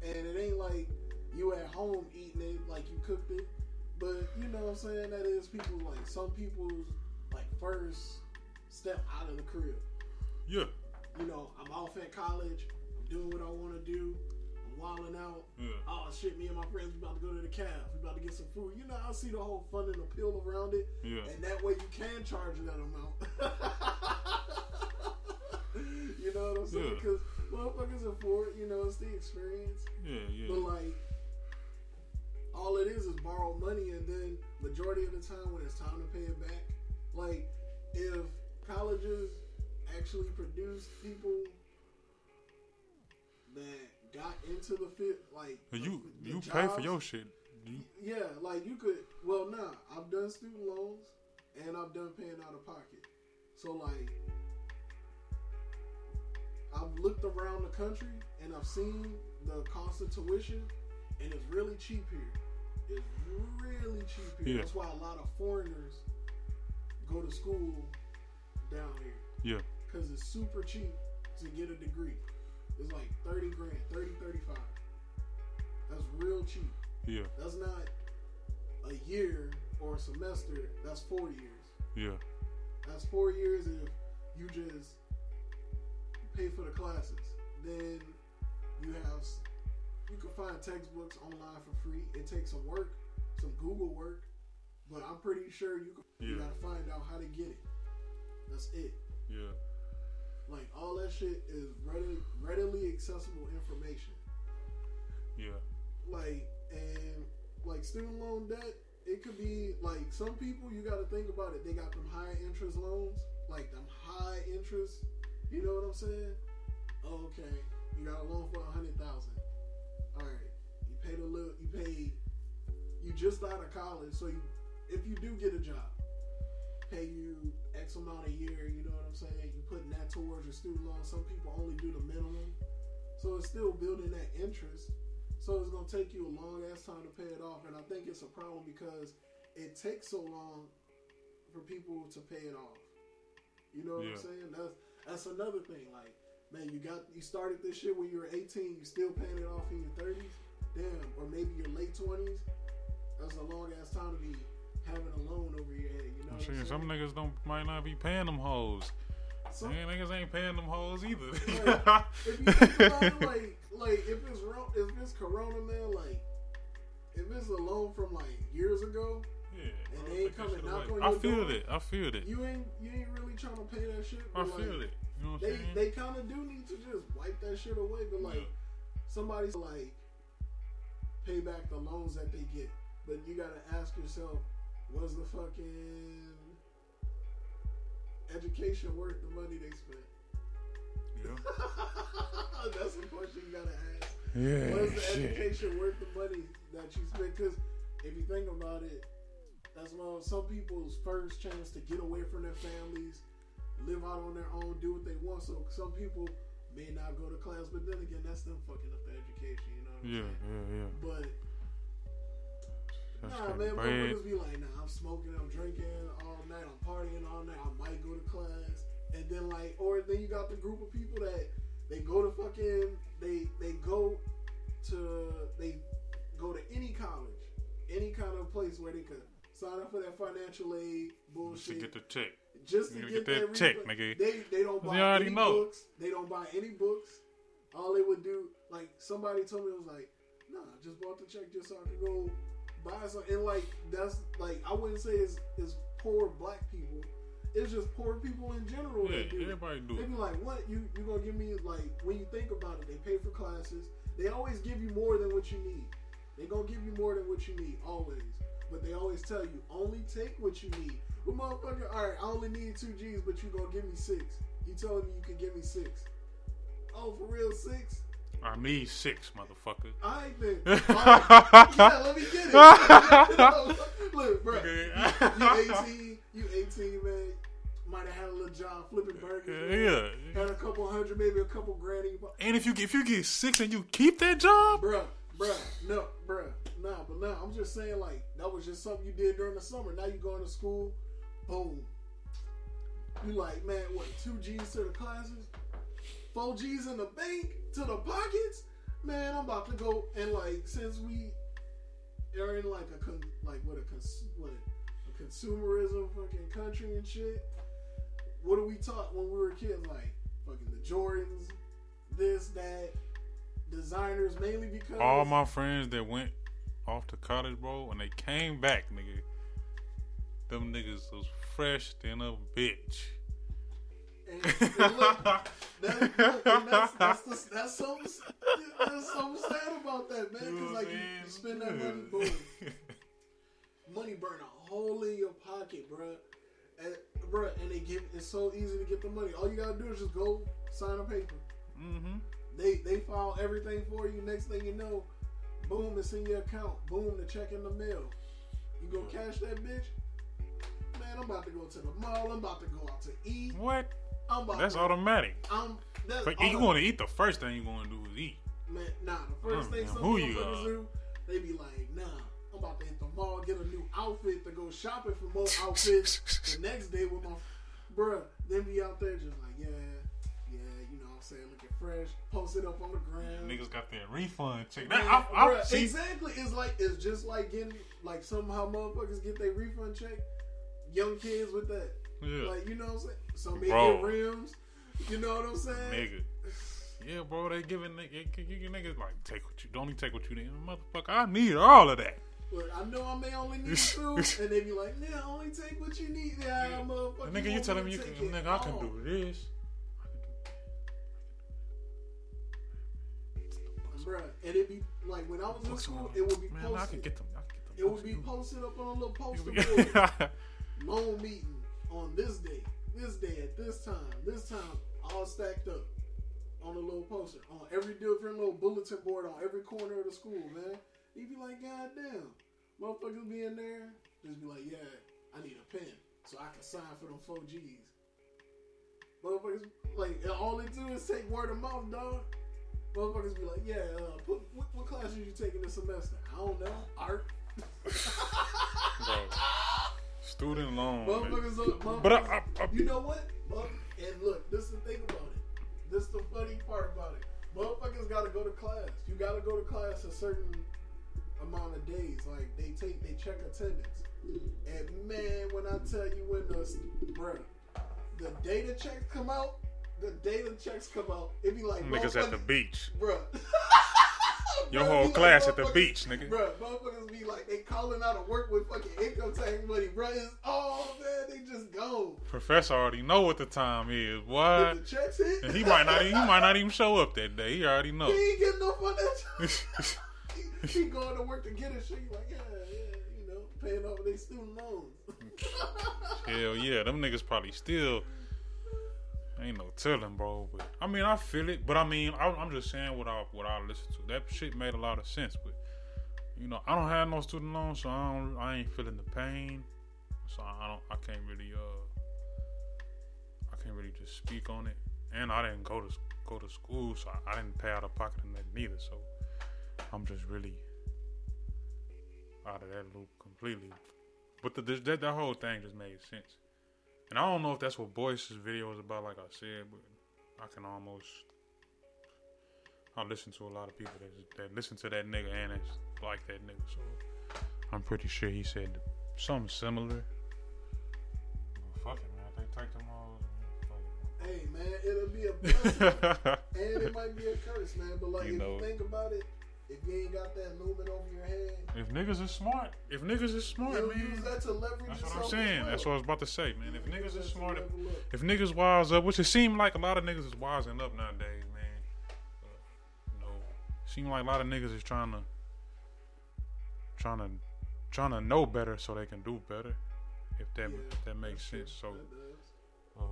And it ain't like you at home eating it like you cooked it. But, you know what I'm saying? That is people, like, some people's, like, first step out of the crib Yeah, you know, I'm off at college, I'm doing what I want to do, wilding out. yeah, Oh shit, me and my friends, we about to go to the caf, we about to get some food. You know, I see the whole fun and appeal around it, yeah, and that way you can charge that amount. you know what I'm saying? Yeah. Because motherfuckers afford, you know, it's the experience. yeah, yeah. But like, all it is is borrow money, and then majority of the time when it's time to pay it back, like if colleges actually produce people that got into the fit, like You the you pay for your shit. You, yeah, like you could. Well, nah, I've done student loans and I've done paying out of pocket. So like, I've looked around the country and I've seen the cost of tuition, and it's really cheap here. It's really cheap here. Yeah. That's why a lot of foreigners go to school down here yeah, because it's super cheap to get a degree. It's like 30 grand, 30, 35. That's real cheap. yeah, That's not a year or a semester. That's four years. yeah, That's four years if you just pay for the classes. Then you have you can find textbooks online for free. It takes some work, some Google work, but I'm pretty sure you can, you gotta find out how to get it. That's it. yeah, Like all that shit is readily readily accessible information. yeah, like and like student loan debt it could be like some people you got to think about it. They got them high interest loans like them high interest you know what i'm saying? Okay you got a loan for a hundred thousand. All right you paid a little you paid you just out of college so you if you do get a job pay you x amount a year you know what i'm saying you putting that towards your student loan some people only do the minimum so it's still building that interest so it's gonna take you a long ass time to pay it off, and I think it's a problem because it takes so long for people to pay it off. You know what Yeah. I'm saying? That's that's another thing. Like, man, you got you started this shit when you were 18, you still paying it off in your 30s, damn, or maybe your late 20s. That's a long ass time to be having a loan over your head. You know I'm what I'm saying some niggas don't might not be paying them hoes. Some- Man, niggas ain't paying them hoes either. Like, if you think about it, like, like if it's if it's Corona, man, like, if it's a loan from like years ago, yeah, And bro, they ain't coming knock on I your feel door? it. I feel it. you ain't you ain't really trying to pay that shit. I But feel like, it. You know what They saying? they kind of do need to just wipe that shit away. But like Yeah. somebody's like pay back the loans that they get, but you gotta ask yourself, was the fucking education worth the money they spent? Yeah. That's the question you gotta ask. Yeah. Was the shit. education worth the money that you spent? Because if you think about it, that's one of some people's first chance to get away from their families, live out on their own, do what they want. So some people may not go to class, but then again, that's them fucking up the education. You know what I'm Yeah, saying? yeah, yeah. yeah. But That's nah, man, motherfuckers be like, nah, I'm smoking, I'm drinking all night, I'm partying all night. I might go to class, and then like, or then you got the group of people that they go to fucking, they they go to they go to any college, any kind of place where they could sign up for that financial aid bullshit. Just to get the check. just to get, get that that check, nigga. They they don't buy any know. books. They don't buy any books. All they would do, like somebody told me, it was like, nah, I just bought the check just so I could go buy something. And like that's like I wouldn't say it's, it's poor black people. It's just poor people in general. Yeah, that do it. everybody do They be like, what? You you gonna give me like when you think about it, they pay for classes. They always give you more than what you need. They gonna give you more than what you need always. But they always tell you only take what you need. Well, motherfucker, all right, I only need two G's, but you gonna give me six. You telling me you can give me six? Oh, for real, six? I need six, motherfucker. Then. All right. Yeah, let me get it. Look, bro, you, you 18, you 18, man. Might have had a little job flipping burgers. Yeah. Had a couple hundred, maybe a couple grand. in your pocket. And if you get, if you get six and you keep that job, Bruh, bruh, no, bruh, nah, but nah, I'm just saying, like, that was just something you did during the summer. Now you going to school, boom. You like, man, what, two G's to the classes? Four G's in the bank to the pockets? Man, I'm about to go, and like, since we are in like a, con, like, what a, cons, what a consumerism fucking country and shit, what do we taught when we were kids? Like, fucking the Jordans, this, that, designers mainly because all my friends that went off to college, bro, when they came back, nigga, them niggas was fresh than a bitch. And, and look, that, look, and that's that's, the, that's something there's something sad about that man because like you, you spend that money boom. Money burn a hole in your pocket bruh. And bruh and they give it's so easy to get the money. All you gotta do is just go sign a paper. Mm-hmm. they they file everything for you. Next thing you know boom it's in your account. Boom the check in the mail. You go cash that bitch? Man I'm about to go to the mall. I'm about to go out to eat. What? That's to, automatic. I'm that's But all you going to eat the first thing you going to do is eat. Man, nah, the first Mm, thing some who you are? do, they be like, nah, I'm about to hit the mall, get a new outfit to go shopping for more outfits the next day with my bruh. Then be out there just like, yeah, yeah, you know what I'm saying, looking fresh, post it up on the gram. Niggas got that refund check. Man, Now, I, I, bruh, exactly. It's like it's just like getting like somehow motherfuckers get their refund check. Young kids with that, yeah, like you know what I'm saying. Some may Bro. get rims. You know what I'm saying? nigga. Yeah, bro, they giving niggas, you niggas like take what you don't even take what you need, motherfucker. I need all of that. Look, I know I may only need two, and they be like, "Yeah, only take what you need." Yeah, Yeah. motherfucker. nigga, you telling me you can, nigga, I can do this. bruh. And it be like when I was in school, it would be Man, I can posted. get them. I can get them. It would be posted. posted up on a little poster board. Loan meeting on this day, this day at this time, this time, all stacked up on a little poster on every different little bulletin board on every corner of the school, man. You be like, God damn, motherfuckers be in there, just be like, yeah, I need a pen so I can sign for them four G's. Motherfuckers, like, all they do is take word of mouth, dog. Motherfuckers be like, yeah, uh, put, what, what are you taking this semester? I don't know, art. Student loan. Motherfuckers, are- motherfuckers But I, I, I, you know what? And look, this is the thing about it. This is the funny part about it. Motherfuckers gotta go to class. You gotta go to class a certain amount of days. Like they take, they check attendance. And man, when I tell you when the bruh, the data checks come out, the data checks come out, it be like niggas at the beach. bruh. Your whole class at the beach, nigga. Bruh, motherfuckers be like, they calling out of work with fucking income tax money, bruh. It's, oh man, they just go. Professor already know what the time is, Did the checks hit? And he might not, he might not even show up that day. He already know. He ain't getting no financial. he, he going to work to get his shit. Like, yeah, yeah, you know, paying off their student loans. Hell yeah, them niggas probably still Ain't no telling, bro. But I mean, I feel it. But I mean, I, I'm just saying what I what I listen to. That shit made a lot of sense. But you know, I don't have no student loans, so I don't. I ain't feeling the pain. So I don't. I can't really. Uh, I can't really just speak on it. And I didn't go to go to school, so I, I didn't pay out of pocket in that neither. So I'm just really out of that loop completely. But the, that that whole thing just made sense. And I don't know if that's what Boyce's video is about, like I said, but I can almost. I listen to a lot of people that, that listen to that nigga and it's like that nigga, so I'm pretty sure he said something similar. Well, fuck it, man. They take them all. Hey, man, it'll be a blessing. and it might be a curse, man. But, like, You if know. you think about it, if you ain't got that over your head, If niggas is smart, if niggas is smart, you'll man. that That's what I'm saying. well. That's what I was about to say, man. If niggas is smart, if, if niggas wise up, which it seemed like a lot of niggas is wising up nowadays, man. Uh, you know, seem like a lot of niggas is trying to, trying to, trying to know better so they can do better. If that Yeah, if that makes sense. So, uh,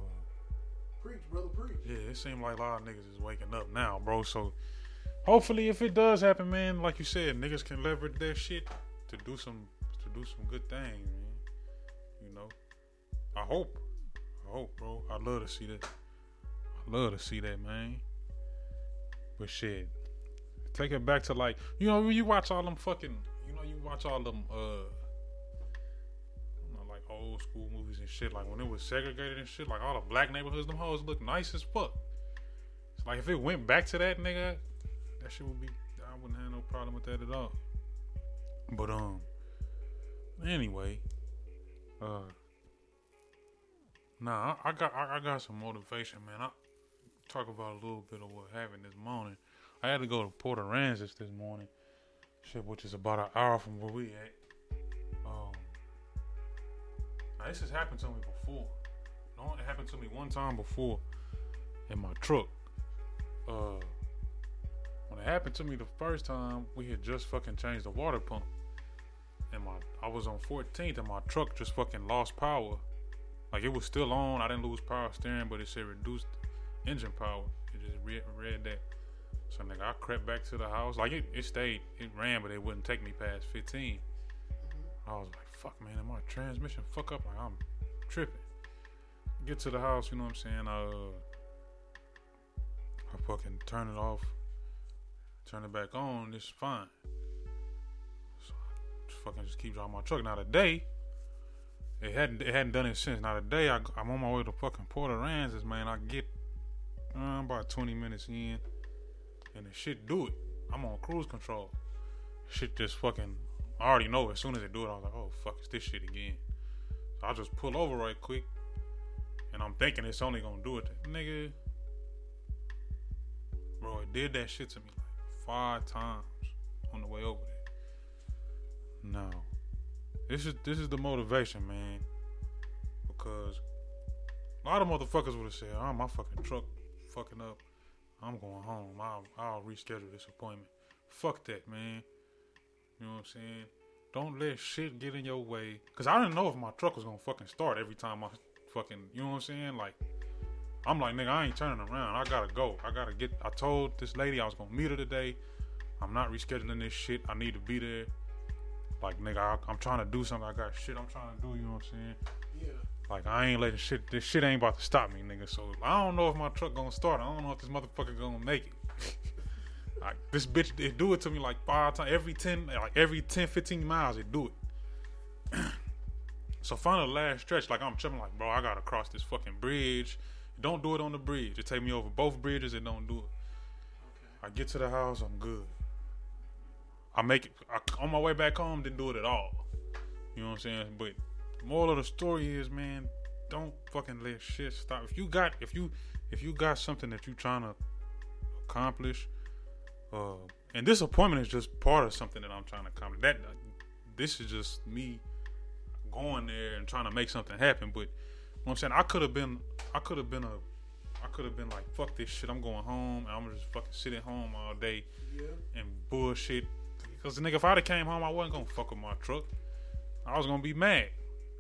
Preach, brother, preach. yeah, it seemed like a lot of niggas is waking up now, bro. So, hopefully, if it does happen, man, like you said, niggas can leverage their shit to do some to do some good things, man. You know, I hope, I hope, bro. I love to see that. I love to see that, man. But shit, take it back to like you know you watch all them fucking, you know, you watch all them uh. Like old school movies and shit, like when it was segregated and shit, like all the black neighborhoods, them hoes look nice as fuck. It's like if it went back to that nigga, that shit would be. I wouldn't have no problem with that at all. But um, anyway, uh, nah, I, I got I, I got some motivation, man. I talk about a little bit of what happened this morning. I had to go to Port Aransas this morning, shit, which is about an hour from where we at. Um, this has happened to me before. No, it happened to me one time before in my truck. Uh, when it happened to me the first time, we had just fucking changed the water pump, and my I was on 14th, and my truck just fucking lost power. Like it was still on. I didn't lose power steering, but it said reduced engine power. It just read, read that. So nigga, I crept back to the house. Like it, it stayed, it ran, but it wouldn't take me past 15. I was like, fuck, man, am I transmission fuck up? Like I'm tripping. Get to the house, you know what I'm saying? Uh, I fucking turn it off, turn it back on. It's fine. So I just fucking just keep driving my truck. Now today, it hadn't it hadn't done it since. Now today, I, I'm on my way to fucking Port Aransas, man. I get uh, about 20 minutes in, and the shit do it. I'm on cruise control. Shit just fucking. I already know as soon as it do it, I was like, oh fuck, it's this shit again. So I just pull over right quick, and I'm thinking it's only gonna do it, nigga. Bro, it did that shit to me five times on the way over there. No, this is this is the motivation, man, because a lot of motherfuckers would have said, "Oh, my fucking truck fucking up. I'm going home. I'll I'll reschedule this appointment." Fuck that, man. You know what I'm saying? Don't let shit get in your way. Cause I didn't know if my truck was gonna fucking start every time I fucking. You know what I'm saying? Like, I'm like, nigga, I ain't turning around. I gotta go. I gotta get. I told this lady I was gonna meet her today. I'm not rescheduling this shit. I need to be there. Like, nigga, I, I'm trying to do something. I got shit I'm trying to do. You know what I'm saying? Yeah. Like I ain't letting shit. This shit ain't about to stop me, nigga. So I don't know if my truck gonna start. I don't know if this motherfucker gonna make it. like this bitch, it do it to me like five times every ten, like every 10, 15 miles, it do it. so finally, the last stretch, like I'm tripping, like bro, I gotta cross this fucking bridge. Don't do it on the bridge. It take me over both bridges and don't do it. I get to the house, I'm good. I make it I, on my way back home. Didn't do it at all. You know what I'm saying? But moral of the story is, man, don't fucking let shit stop. If you got, if you, if you got something that you trying to accomplish, uh, and this appointment is just part of something that I'm trying to accomplish. That this is just me going there and trying to make something happen. But you know what I'm saying, I could have been, I could have been a, I could have been like, fuck this shit. I'm going home. and I'm just fucking sitting home all day Yeah. and bullshit. Cause the nigga, if I'd have came home, I wasn't gonna fuck with my truck. I was gonna be mad.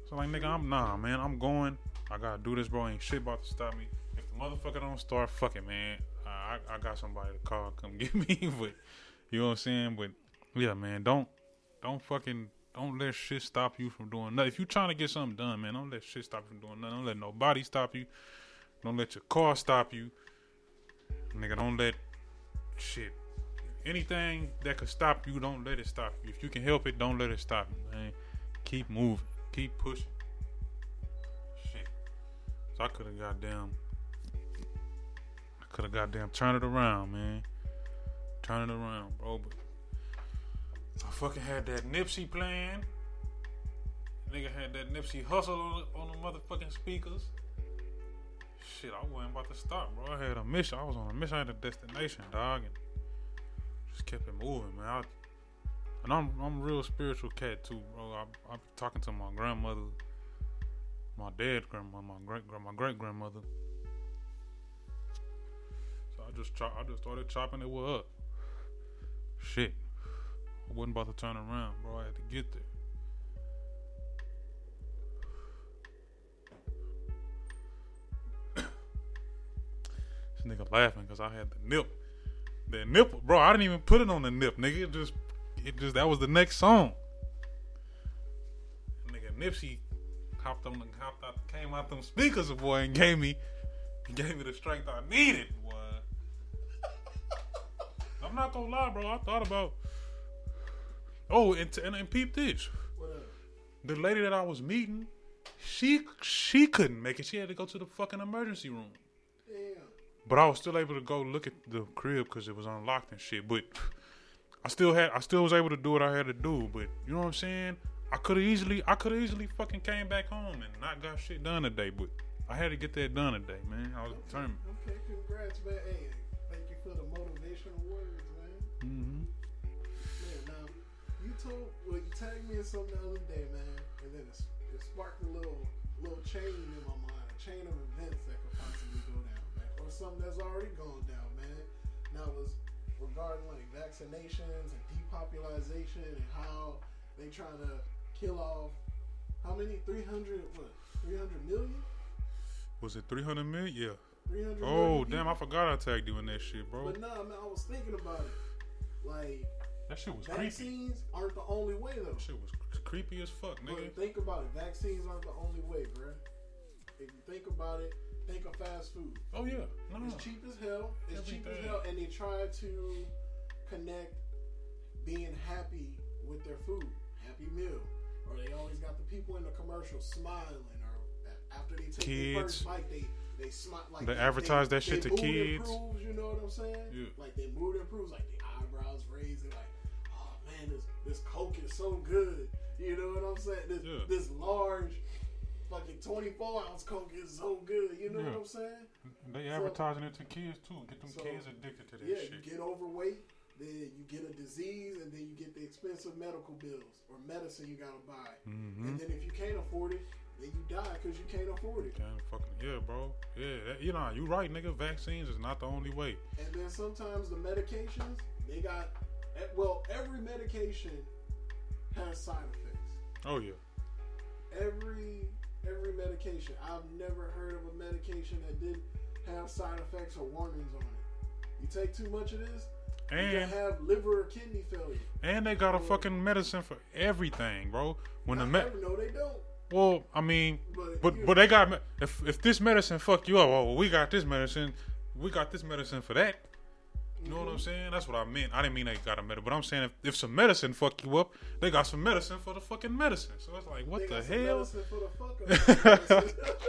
So like, nigga, I'm nah, man. I'm going. I gotta do this, bro. Ain't shit about to stop me. If the motherfucker don't start, fuck it, man. I I got somebody to call, come get me. but you know what I'm saying. But yeah, man, don't don't fucking don't let shit stop you from doing nothing. If you trying to get something done, man, don't let shit stop you from doing nothing. Don't let nobody stop you. Don't let your car stop you. Nigga, don't let shit anything that could stop you, don't let it stop you. If you can help it, don't let it stop you, man. Keep moving. Keep pushing. Shit. So I could have goddamn I could have goddamn turned it around, man. Turn it around, bro. But I fucking had that Nipsey plan. Nigga had that Nipsey Hussle on the, on the motherfucking speakers. Shit, I wasn't about to stop, bro. I had a mission. I was on a mission. I had a destination, dog, and just kept it moving, man. I, and I'm I'm a real spiritual cat too, bro. I, I'm talking to my grandmother, my dad grandma, my great my great grandmother. So I just chop, I just started chopping it up. Shit, I wasn't about to turn around, bro. I had to get there. this nigga laughing because I had the nip. The nip, bro. I didn't even put it on the nip, nigga. It just, it just that was the next song. Nigga Nipsey hopped on hopped out, came out them speakers, boy, and gave me, gave me the strength I needed, boy. I'm not gonna lie, bro. I thought about. Oh, and and, and peep this. The lady that I was meeting, she she couldn't make it. She had to go to the fucking emergency room. Damn. But I was still able to go look at the crib because it was unlocked and shit. But I still had, I still was able to do what I had to do. But you know what I'm saying? I could have easily, I could have easily fucking came back home and not got shit done today. But I had to get that done today, man. I was determined. Okay, congrats, man. Hey, thank you for the motivational words, man. Mm-hmm. Told, well, you tagged me in something the other day, man, and then it, it sparked a little, little chain in my mind, a chain of events that could possibly go down, man, or something that's already gone down, man. Now it was regarding like vaccinations and depopulation and how they trying to kill off how many? Three hundred what? Three hundred million? Was it 300 million? Yeah. Three hundred. Oh damn! I forgot I tagged you in that shit, bro. But nah, man, I was thinking about it. Like That shit was creepy. vaccines aren't the only way though. That shit was creepy as fuck, nigga. But think about it. Vaccines aren't the only way, bruh. If you think about it, think of fast food. Oh yeah, no, It's cheap as hell. It's cheap as hell, and they try to connect being happy with their food, happy meal, or they always got the people in the commercial smiling, or after they take their Kids. first bite, they they smile like They advertise that shit their to kids. Improves, you know what I'm saying? Yeah. Like their mood improves, like their eyebrows raising, like, man, this this Coke is so good. You know what I'm saying? This Yeah. this large. Fucking 24 ounce Coke is so good, you know Yeah. what I'm saying? They So- advertising it to kids too. Get them So, kids addicted to that Yeah, shit. you get overweight, then you get a disease, and then you get the expensive medical bills or medicine you gotta buy. mm-hmm. And then if you can't afford it, then you die because you can't afford it. Can't fucking yeah, bro. Yeah, that, you know you right, nigga. Vaccines is not the only way. And then sometimes the medications, they got, well, every medication has side effects. Oh yeah, Every every medication. I've never heard of a medication that didn't have side effects or warnings on it. You take too much of this, and you can have liver or kidney failure. and they got a fucking medicine for everything, bro. When the Not med, no, they don't. well, I mean, But, but but they got if if this medicine fuck you up, oh, well, we got this medicine, we got this medicine for that. You know what I'm saying? That's what I meant. I didn't mean they got a medicine, but I'm saying if, if some medicine fuck you up, they got some medicine for the fucking medicine. So it's like, what They the hell? medicine for the.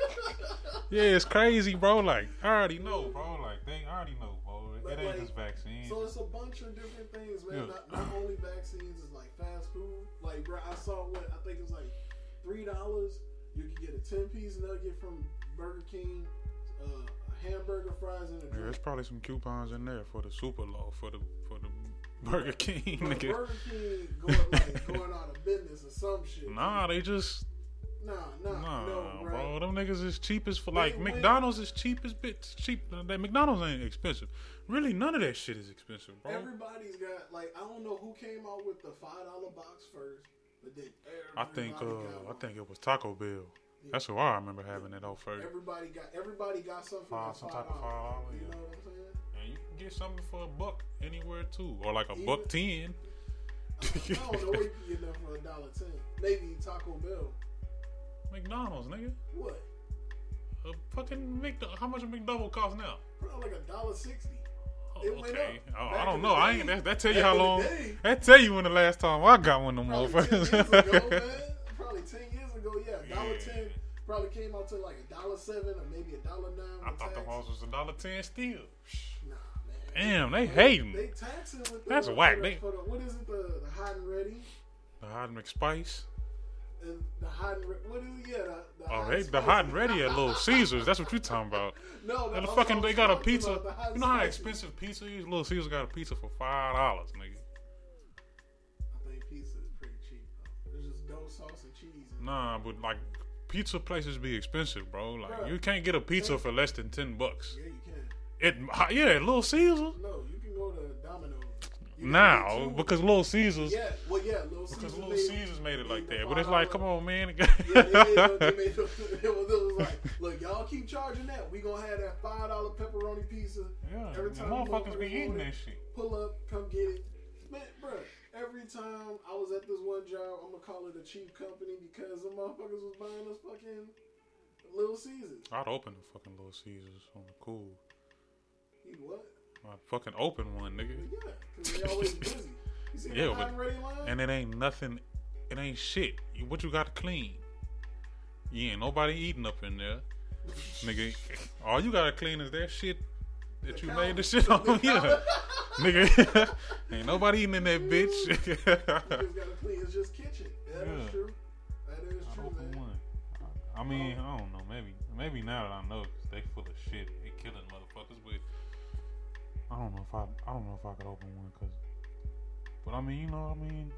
Yeah, it's crazy, bro. Like I already know, bro. Like they already know, bro. But, it ain't like, just vaccines. so it's a bunch of different things, man. Yeah. Not, not only vaccines, it's like fast food. Like, bro, I saw what I think it was like three dollars. You can get a ten piece nugget from Burger King, uh, hamburger, fries, and a Yeah, there's probably some coupons in there for the super low for the for the Burger King, Bro, nigga. Burger King going like going out of business or some shit. Nah, they just nah, nah, nah, no, bro. Them niggas is cheapest for like wait. McDonald's is cheapest as bits cheap. That McDonald's ain't expensive. Really, none of that shit is expensive, bro. Everybody's got like I don't know who came out with the five dollar box first, but then I think uh I think it was Taco Bell. That's what I remember having it on first. Everybody got everybody got something Five- some five type of $5, You yeah. know what I'm saying? And you can get something for a buck anywhere too, or like a Even- buck ten. I don't know where you can get that for a dollar ten. Maybe Taco Bell. McDonald's, nigga. What? A fucking McDo- how much a McDouble cost now? Probably like a dollar sixty. Oh, It went okay, up. oh, I don't know. I ain't. That, that tell you back how long. That tell you when the last time I got one of them Probably ten years ago, man. Probably ten years ago, yeah. Dollar Yeah. ten probably came out to like a dollar seven or maybe a dollar nine. I thought the tax. house was a dollar ten still. Nah, man. Damn, they hating. They taxing with the, That's whack. the- They- for the, what is it? The, the hot and ready. The hot. And the hot and re- what is it? Yeah, the, the Oh, hot they the hot and ready at Little Caesars. That's what you're talking about. no, And the fucking they got a pizza. about the hot and You know how expensive pizza is? Little Caesars got a pizza for five dollars, nigga. Nah, but like pizza places be expensive, bro. Like Bruh. you can't get a pizza for less than ten bucks. Yeah, you can. It yeah, Little Caesars No, you can go to Domino's. Now because Little Caesars yeah, well, yeah, Little because Little made- Caesars made it like that. But it's like, come on, man. Yeah, they made, the- they made the, it, was, it was like, look, y'all keep charging that. We gonna have that five dollar pepperoni pizza. yeah, Every time motherfuckers be eating that shit. Pull up, come get it. Man, bro, every time I was at this one job, I'm gonna call it a cheap company because the motherfuckers was buying us fucking Little Caesars. I'd open the fucking Little Caesars on the cool. You what? I'd fucking open one, nigga. Yeah, because they always busy. You see Yeah, the but- line? And it ain't nothing. It ain't shit. What you got to clean? You ain't nobody eating up in there, nigga. All you gotta clean is that shit that you made the shit on. Yeah, nigga. ain't nobody eating in that bitch. You just gotta clean. It's just kitchen. Yeah, Yeah. that's true. That is true, man. one. I mean, I don't know. Maybe, maybe now that I know, 'cause they full of shit. They killing motherfuckers. But I don't know if I, I don't know if I could open one, cause. But I mean, you know, I mean,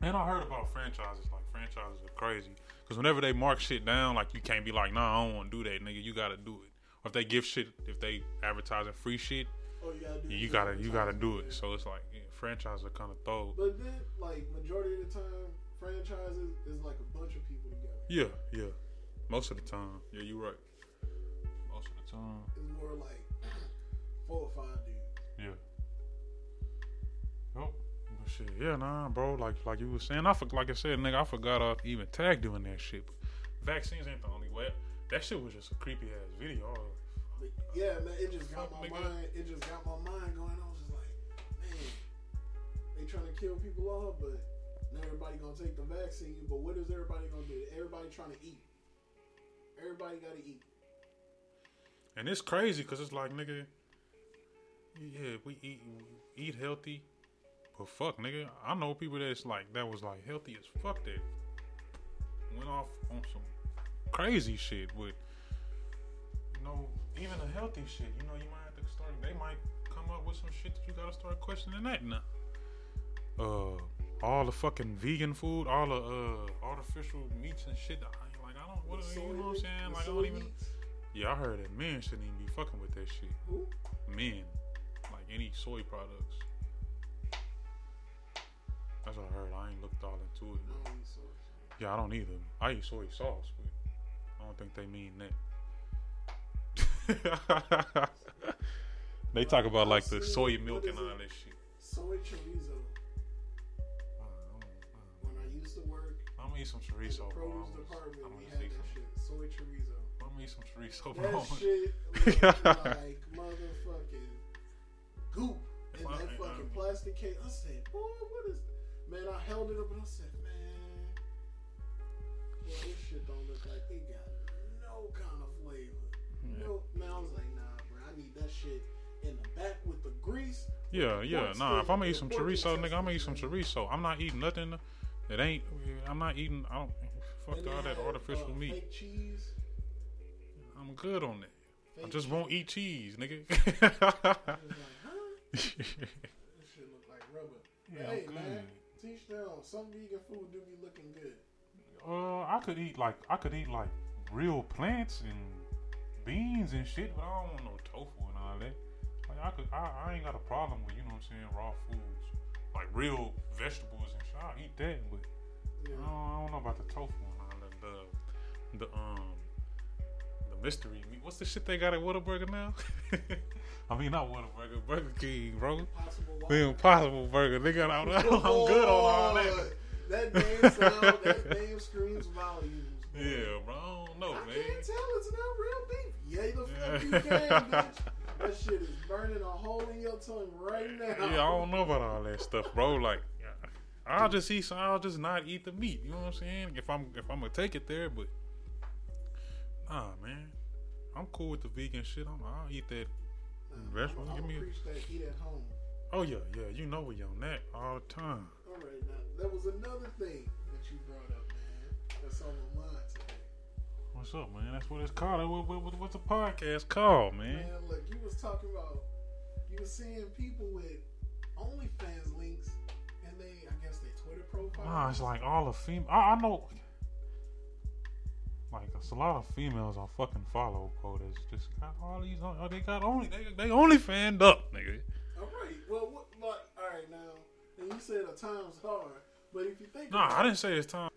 and I heard about franchises. Like franchises are crazy, cause whenever they mark shit down, like you can't be like, nah, I don't want to do that, nigga. You gotta do it. Or if they give shit, if they advertising free shit, Oh, you gotta do. you gotta, you gotta do it. So it's like yeah, franchises are kind of throw. But then, like majority of the time, franchises is like a bunch of people together. Yeah, yeah. Most of the time, yeah, you're right. Most of the time. It's more like four or five dudes. Yeah. Oh, but shit, yeah, nah, bro. Like, like you was saying, I for, like I said, nigga, I forgot I even tagged doing that shit. But vaccines ain't the only way. That shit was just a creepy ass video. Yeah, man, it just got my nigga. mind. It just got my mind going. I was just like, man, they trying to kill people off, but not everybody gonna take the vaccine. But what is everybody gonna do? Everybody trying to eat. Everybody gotta eat. And it's crazy because it's like, nigga, yeah, we eat we eat healthy, but fuck, nigga, I know people that's like that was like healthy as fuck that went off on some crazy shit with, you know, even a healthy shit. You know, you might have to start. They might come up with some shit that you gotta start questioning that now. Uh, all the fucking vegan food, all the uh artificial meats and shit. I like I don't, what, The you know what I'm saying? Like I don't even. Yeah, I heard that men shouldn't even be fucking with that shit. Who? Men, like any soy products. That's what I heard. I ain't looked all into it. I don't eat soy. Yeah, I don't either. I eat soy sauce, but I don't think they mean that. they talk about like the soy milk and all that shit. Soy chorizo. I don't know. When I used to work I'm gonna eat some the chorizo, bro. produce I'm gonna, we had eat that some. shit. Soy chorizo. I'm gonna eat some chorizo, bro. That shit like motherfucking goop in that fucking um, plastic case. I said, boy, what is Man, I held it up and I said, boy, this shit don't look like it got no kind of flavor. Yeah. No, man, I was like, nah, bro, I need that shit in the back with the grease. Yeah, yeah. Nah, if I'm gonna eat some chorizo, nigga, I'm gonna eat some chorizo. I'm not eating nothing that ain't. I'm not eating. I don't. Fuck And all that had, artificial uh, meat. Cheese. I'm good on that. I Fake just won't eat cheese, nigga. I like, huh? This shit look like rubber. Yeah, hey, man, teach them. Some vegan food do be looking good. Uh, I could eat like I could eat like real plants and beans and shit, but I don't want no tofu and all that. Like I could, I, I ain't got a problem with you know what I'm saying, raw foods, like real vegetables and shit. I'll eat that, but Yeah. I don't, I don't know about the tofu and all that. The the um the mystery meat. What's the shit they got at Whataburger now? I mean not Whataburger, Burger King, bro. Possible The Impossible Burger. They got all that. I'm good on all that. That name sound, that name screams volumes. bro. Yeah, bro. I don't know, I man. can't tell it's not real beef. Yeah, the fuck you can, bitch. That shit is burning a hole in your tongue right now. Yeah, I don't know about all that stuff, bro. Like, I'll just eat. Some, I'll just not eat the meat. You know what I'm saying? If I'm if I'm gonna take it there, but nah, man, I'm cool with the vegan shit. I'm, I'll eat that. Nah, Restaurant, I'm, give me a- that eat at home. Oh yeah, yeah. You know we on that all the time. All right, now there was another thing that you brought up, man. That's on my mind today. What's up, man? That's what it's called. What, what, what- what's the podcast called, man? Man, look, you was talking about you was seeing people with OnlyFans links, and they, I guess, their Twitter profile. Nah, it's like all the female. I, I know. Like it's a lot of females I fucking follow, quotas. Just got all these. Oh, they got only they they only fanned up, nigga. All right. Well, what, like, all right now. You said a time's hard, but if you think, Nah, I didn't say it's time.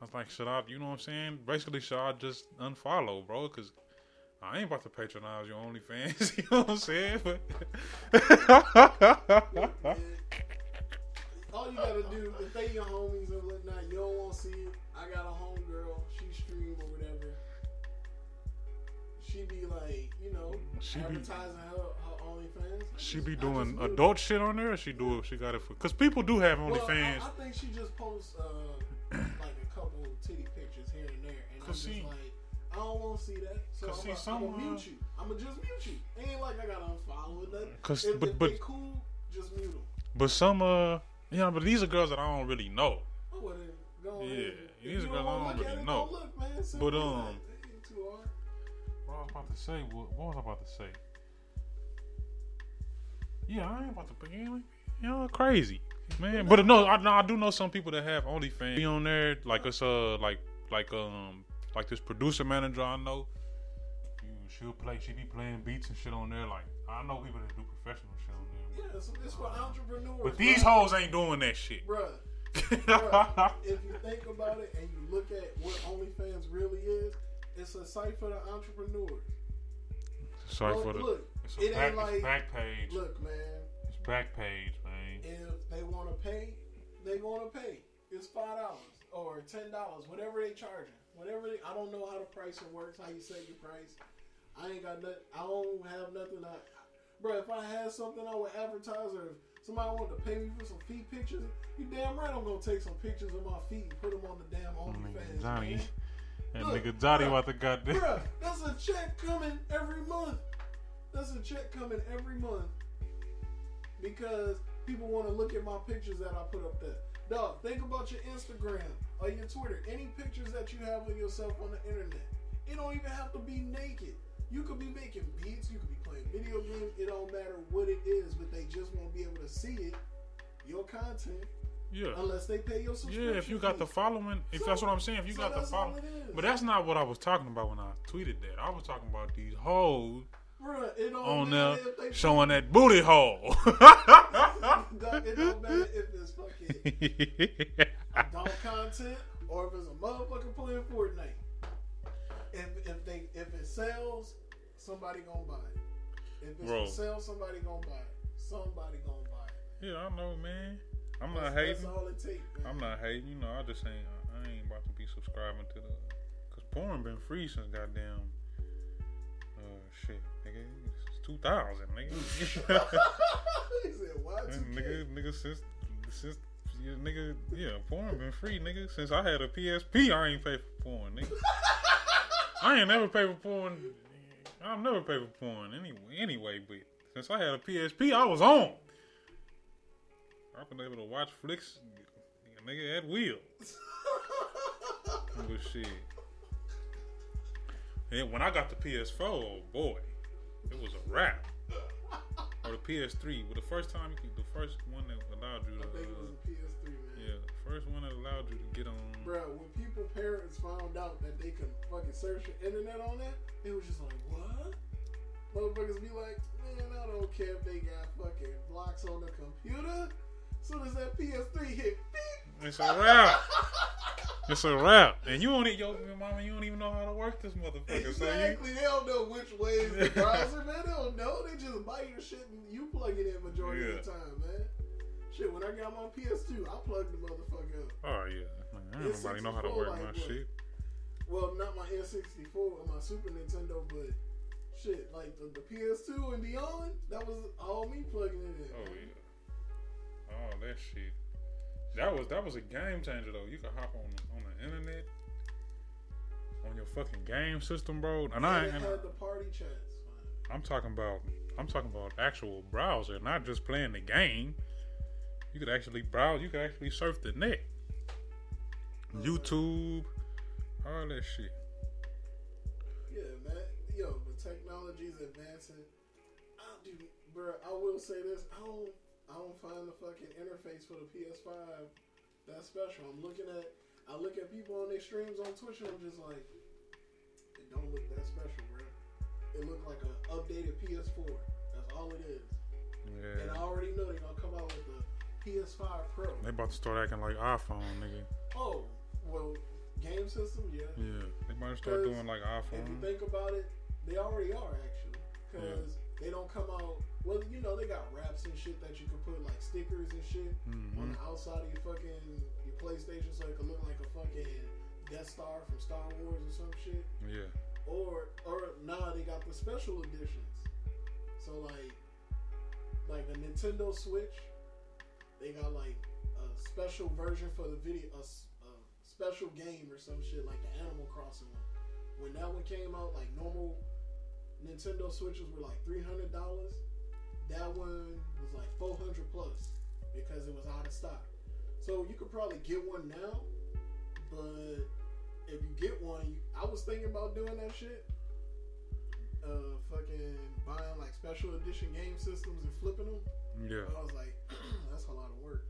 I was like, should I? You know what I'm saying? Basically, should I just unfollow, bro? Because I ain't about to patronize your OnlyFans. you know what I'm saying? But man, all you gotta do if they your homies and whatnot, you don't want to see it. I got a homegirl. She stream or whatever. She be like, you know, She advertising her, her OnlyFans. She be doing adult shit on there. Or she do it. She got it for because people do have Well, OnlyFans. I, I think she just posts uh, like a couple titty pictures here and there, and I'm just see- like, I don't want to see that. So Cause I'm see, gonna uh, mute you. I'm gonna just mute you. Ain't like I gotta unfollow or nothing. 'Cause- if, but- if but- cool, just mute them. But some, uh, yeah, but these are girls that I don't really know. Oh, well, go Yeah, ahead. These you girls I don't really know. Look, man. But, um, that. It ain't too hard. What I was about to say, what, what was I about to say? Yeah, I ain't about to be, you know, crazy, man. But no, I, no, I do know some people that have OnlyFans. Be on there, like it's uh, like like um, like this producer manager I know. She'll play, she be playing beats and shit on there. Like I know people that do professional shit on there. Yeah, it's, it's for entrepreneurs. But these hoes ain't doing that shit. Bruh, bruh, if you think about it and you look at what OnlyFans really is, it's a site for the entrepreneurs. Sorry Look, for the. look, It's it back, ain't like- it's Backpage. Look, man, It's Backpage, man. if they want to pay, they going to pay. It's five dollars or ten dollars, whatever they charging. Whatever they, I don't know how the pricing works, how you set your price. I ain't got nothing. I don't have nothing. I, bro, if I had something I would advertise, or if somebody wanted to pay me for some feet pictures, you damn right I'm gonna take some pictures of my feet and put them on the damn oh, OnlyFans. Johnny, man. that Look, nigga Johnny bruh, about to goddamn. Bruh, that's a check coming every month. Check coming every month because people want to look at my pictures that I put up there. Dog, think about your Instagram or your Twitter. Any pictures that you have of yourself on the internet. It don't even have to be naked. You could be making beats. You could be playing video games. It don't matter what it is, but they just won't be able to see it. Your content, Yeah. unless they pay your subscription. Yeah, if you got the following, if So- that's what I'm saying, if you so got the following. But that's not what I was talking about when I tweeted that. I was talking about these hoes Bruh, it don't on matter there if they showing that booty hole. It don't matter if it's fucking adult content or if it's a motherfucker playing Fortnite. If if they if it sells, somebody gonna buy it. If it's Bro. for sale, somebody gonna buy it. Somebody gonna buy it. yeah, I know, man. I'm That's, not that's hating. all it takes. I'm not hating. You know, I just ain't. I ain't about to be subscribing to the. Cause porn been free since goddamn. Uh, shit, nigga. It's 2000, nigga. he said, "Why 2K?" nigga, nigga, since since yeah, nigga, yeah, porn been free, nigga. Since I had a PSP, I ain't pay for porn, nigga. I ain't never pay for porn. I've never paid for porn anyway. Anyway, but since I had a PSP, I was on. I've been able to watch flicks, nigga, at will. But shit. And when I got the PS4, oh boy, it was a wrap. Or the PS3, but the first time, you could, the first one that allowed you to. I think it was uh, a PS3, man. yeah, the first one that allowed you to get on. Bro, when people parents found out that they could fucking search the internet on that, it was just like, what? Motherfuckers be like, man, I don't care if they got fucking blocks on the computer. As soon as that PS3 hit, beep, It's a wrap. It's a wrap. And you don't, yo, mama, you don't even know how to work this motherfucker. So you, Exactly. They don't know which way is the browser, man. They don't know. They just buy your shit and you plug it in majority Yeah. of the time, man. Shit, when I got my PS2, I plugged the motherfucker up. oh yeah, man, nobody know how to work like my what? shit. Well, not my N64 or my Super Nintendo, but shit, like the, the PS2 and beyond, that was all me plugging it in. Oh man. yeah. Oh that shit. That was that was a game changer though. You could hop on on the internet on your fucking game system, bro. And I And it had the party chats. man. I'm talking about I'm talking about actual browser, not just playing the game. You could actually browse. You could actually surf the net, YouTube, all that shit. Yeah, man. Yo, the technology's advancing. I do, bro. I will say this. I don't. I don't find the fucking interface for the PS5 that special. I'm looking at. I look at people on their streams on Twitch, and I'm just like, it don't look that special, bro. It look like an updated PS4. That's all it is. Yeah. And I already know they're gonna come out with the PS5 Pro. they about to start acting like iPhone, nigga. Oh, well, game system, yeah. Yeah, they might start doing like iPhone. If you think about it, they already are actually, because they don't come out. Well, you know they got wraps and shit that you can put like stickers and shit on hmm the outside of your fucking your PlayStation, so it can look like a fucking Death Star from Star Wars or some shit. Yeah, Or or nah, they got the special editions. So like like the Nintendo Switch, they got like a special version for the video, a special game or some shit like the Animal Crossing one. When that one came out, like normal Nintendo Switches were like three hundred dollars. One was like four hundred plus because it was out of stock. So you could probably get one now, but if you get one, you, I was thinking about doing that shit. Uh, fucking buying like special edition game systems and flipping them. yeah. But I was like, that's a lot of work.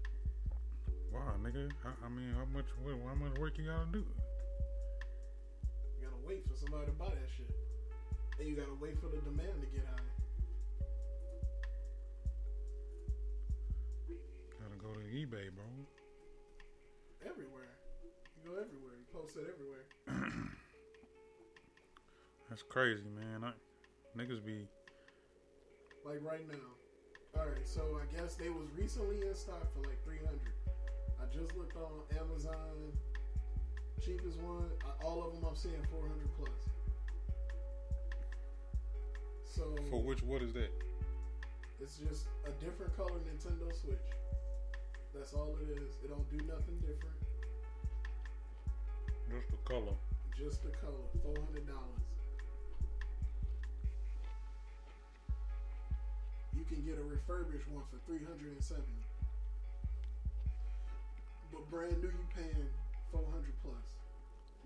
Wow, nigga. I, I mean, how much what, how much work you gotta do? You gotta wait for somebody to buy that shit, and you gotta wait for the demand to get high. Go to eBay, bro. Everywhere, you go everywhere. You post it everywhere. That's crazy, man. I, niggas be Like right now. All right, so I guess they was recently in stock for like three hundred. I just looked on Amazon. Cheapest one, uh, all of them I'm seeing four hundred plus. So for which? What is that? it's just a different color Nintendo Switch. That's all it is. It don't do nothing different. Just the color. Just the color, four hundred dollars. You can get a refurbished one for three hundred and seventy. But brand new, you paying four hundred plus,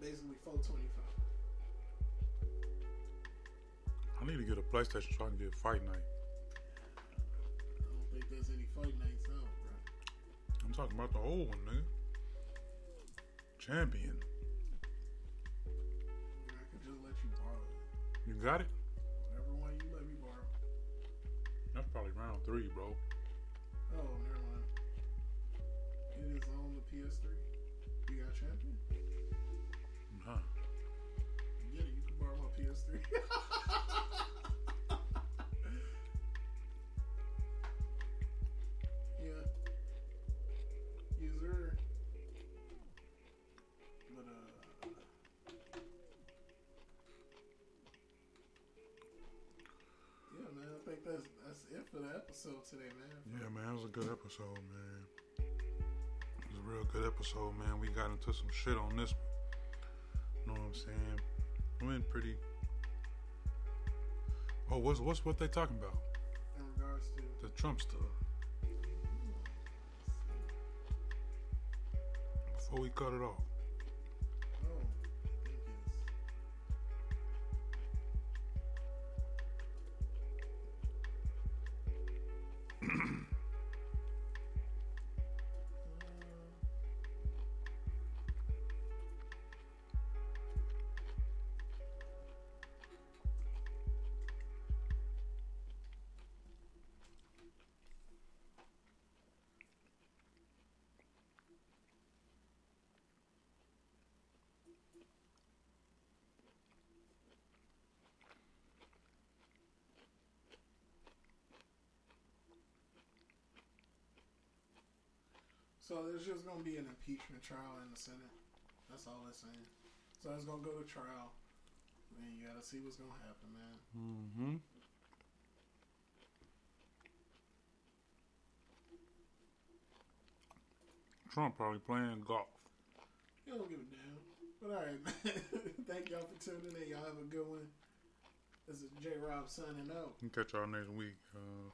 basically four twenty five. I need to get a PlayStation so I can get Fight Night. I don't think there's any fight nights. I'm talking about the old one, nigga. Champion. I could just let you borrow it. You got it? Whatever one you let me borrow. That's probably round three, bro. Oh, never mind. It is on the PS3. You got champion? Episode today, man. Yeah, man, it was a good episode, man. It was a real good episode, man. We got into some shit on this one. You know what I'm saying? I went pretty. Oh, what's what's what they talking about? In regards to The Trump stuff. Before we cut it off. So there's just gonna be an impeachment trial in the Senate. That's all it's saying. So it's gonna go to trial. Man, you gotta see what's gonna happen, man. Mm-hmm. Trump probably playing golf. You don't give a damn. But all right, thank y'all for tuning in. Y'all have a good one. This is J Rob signing out. Catch y'all next week. Uh,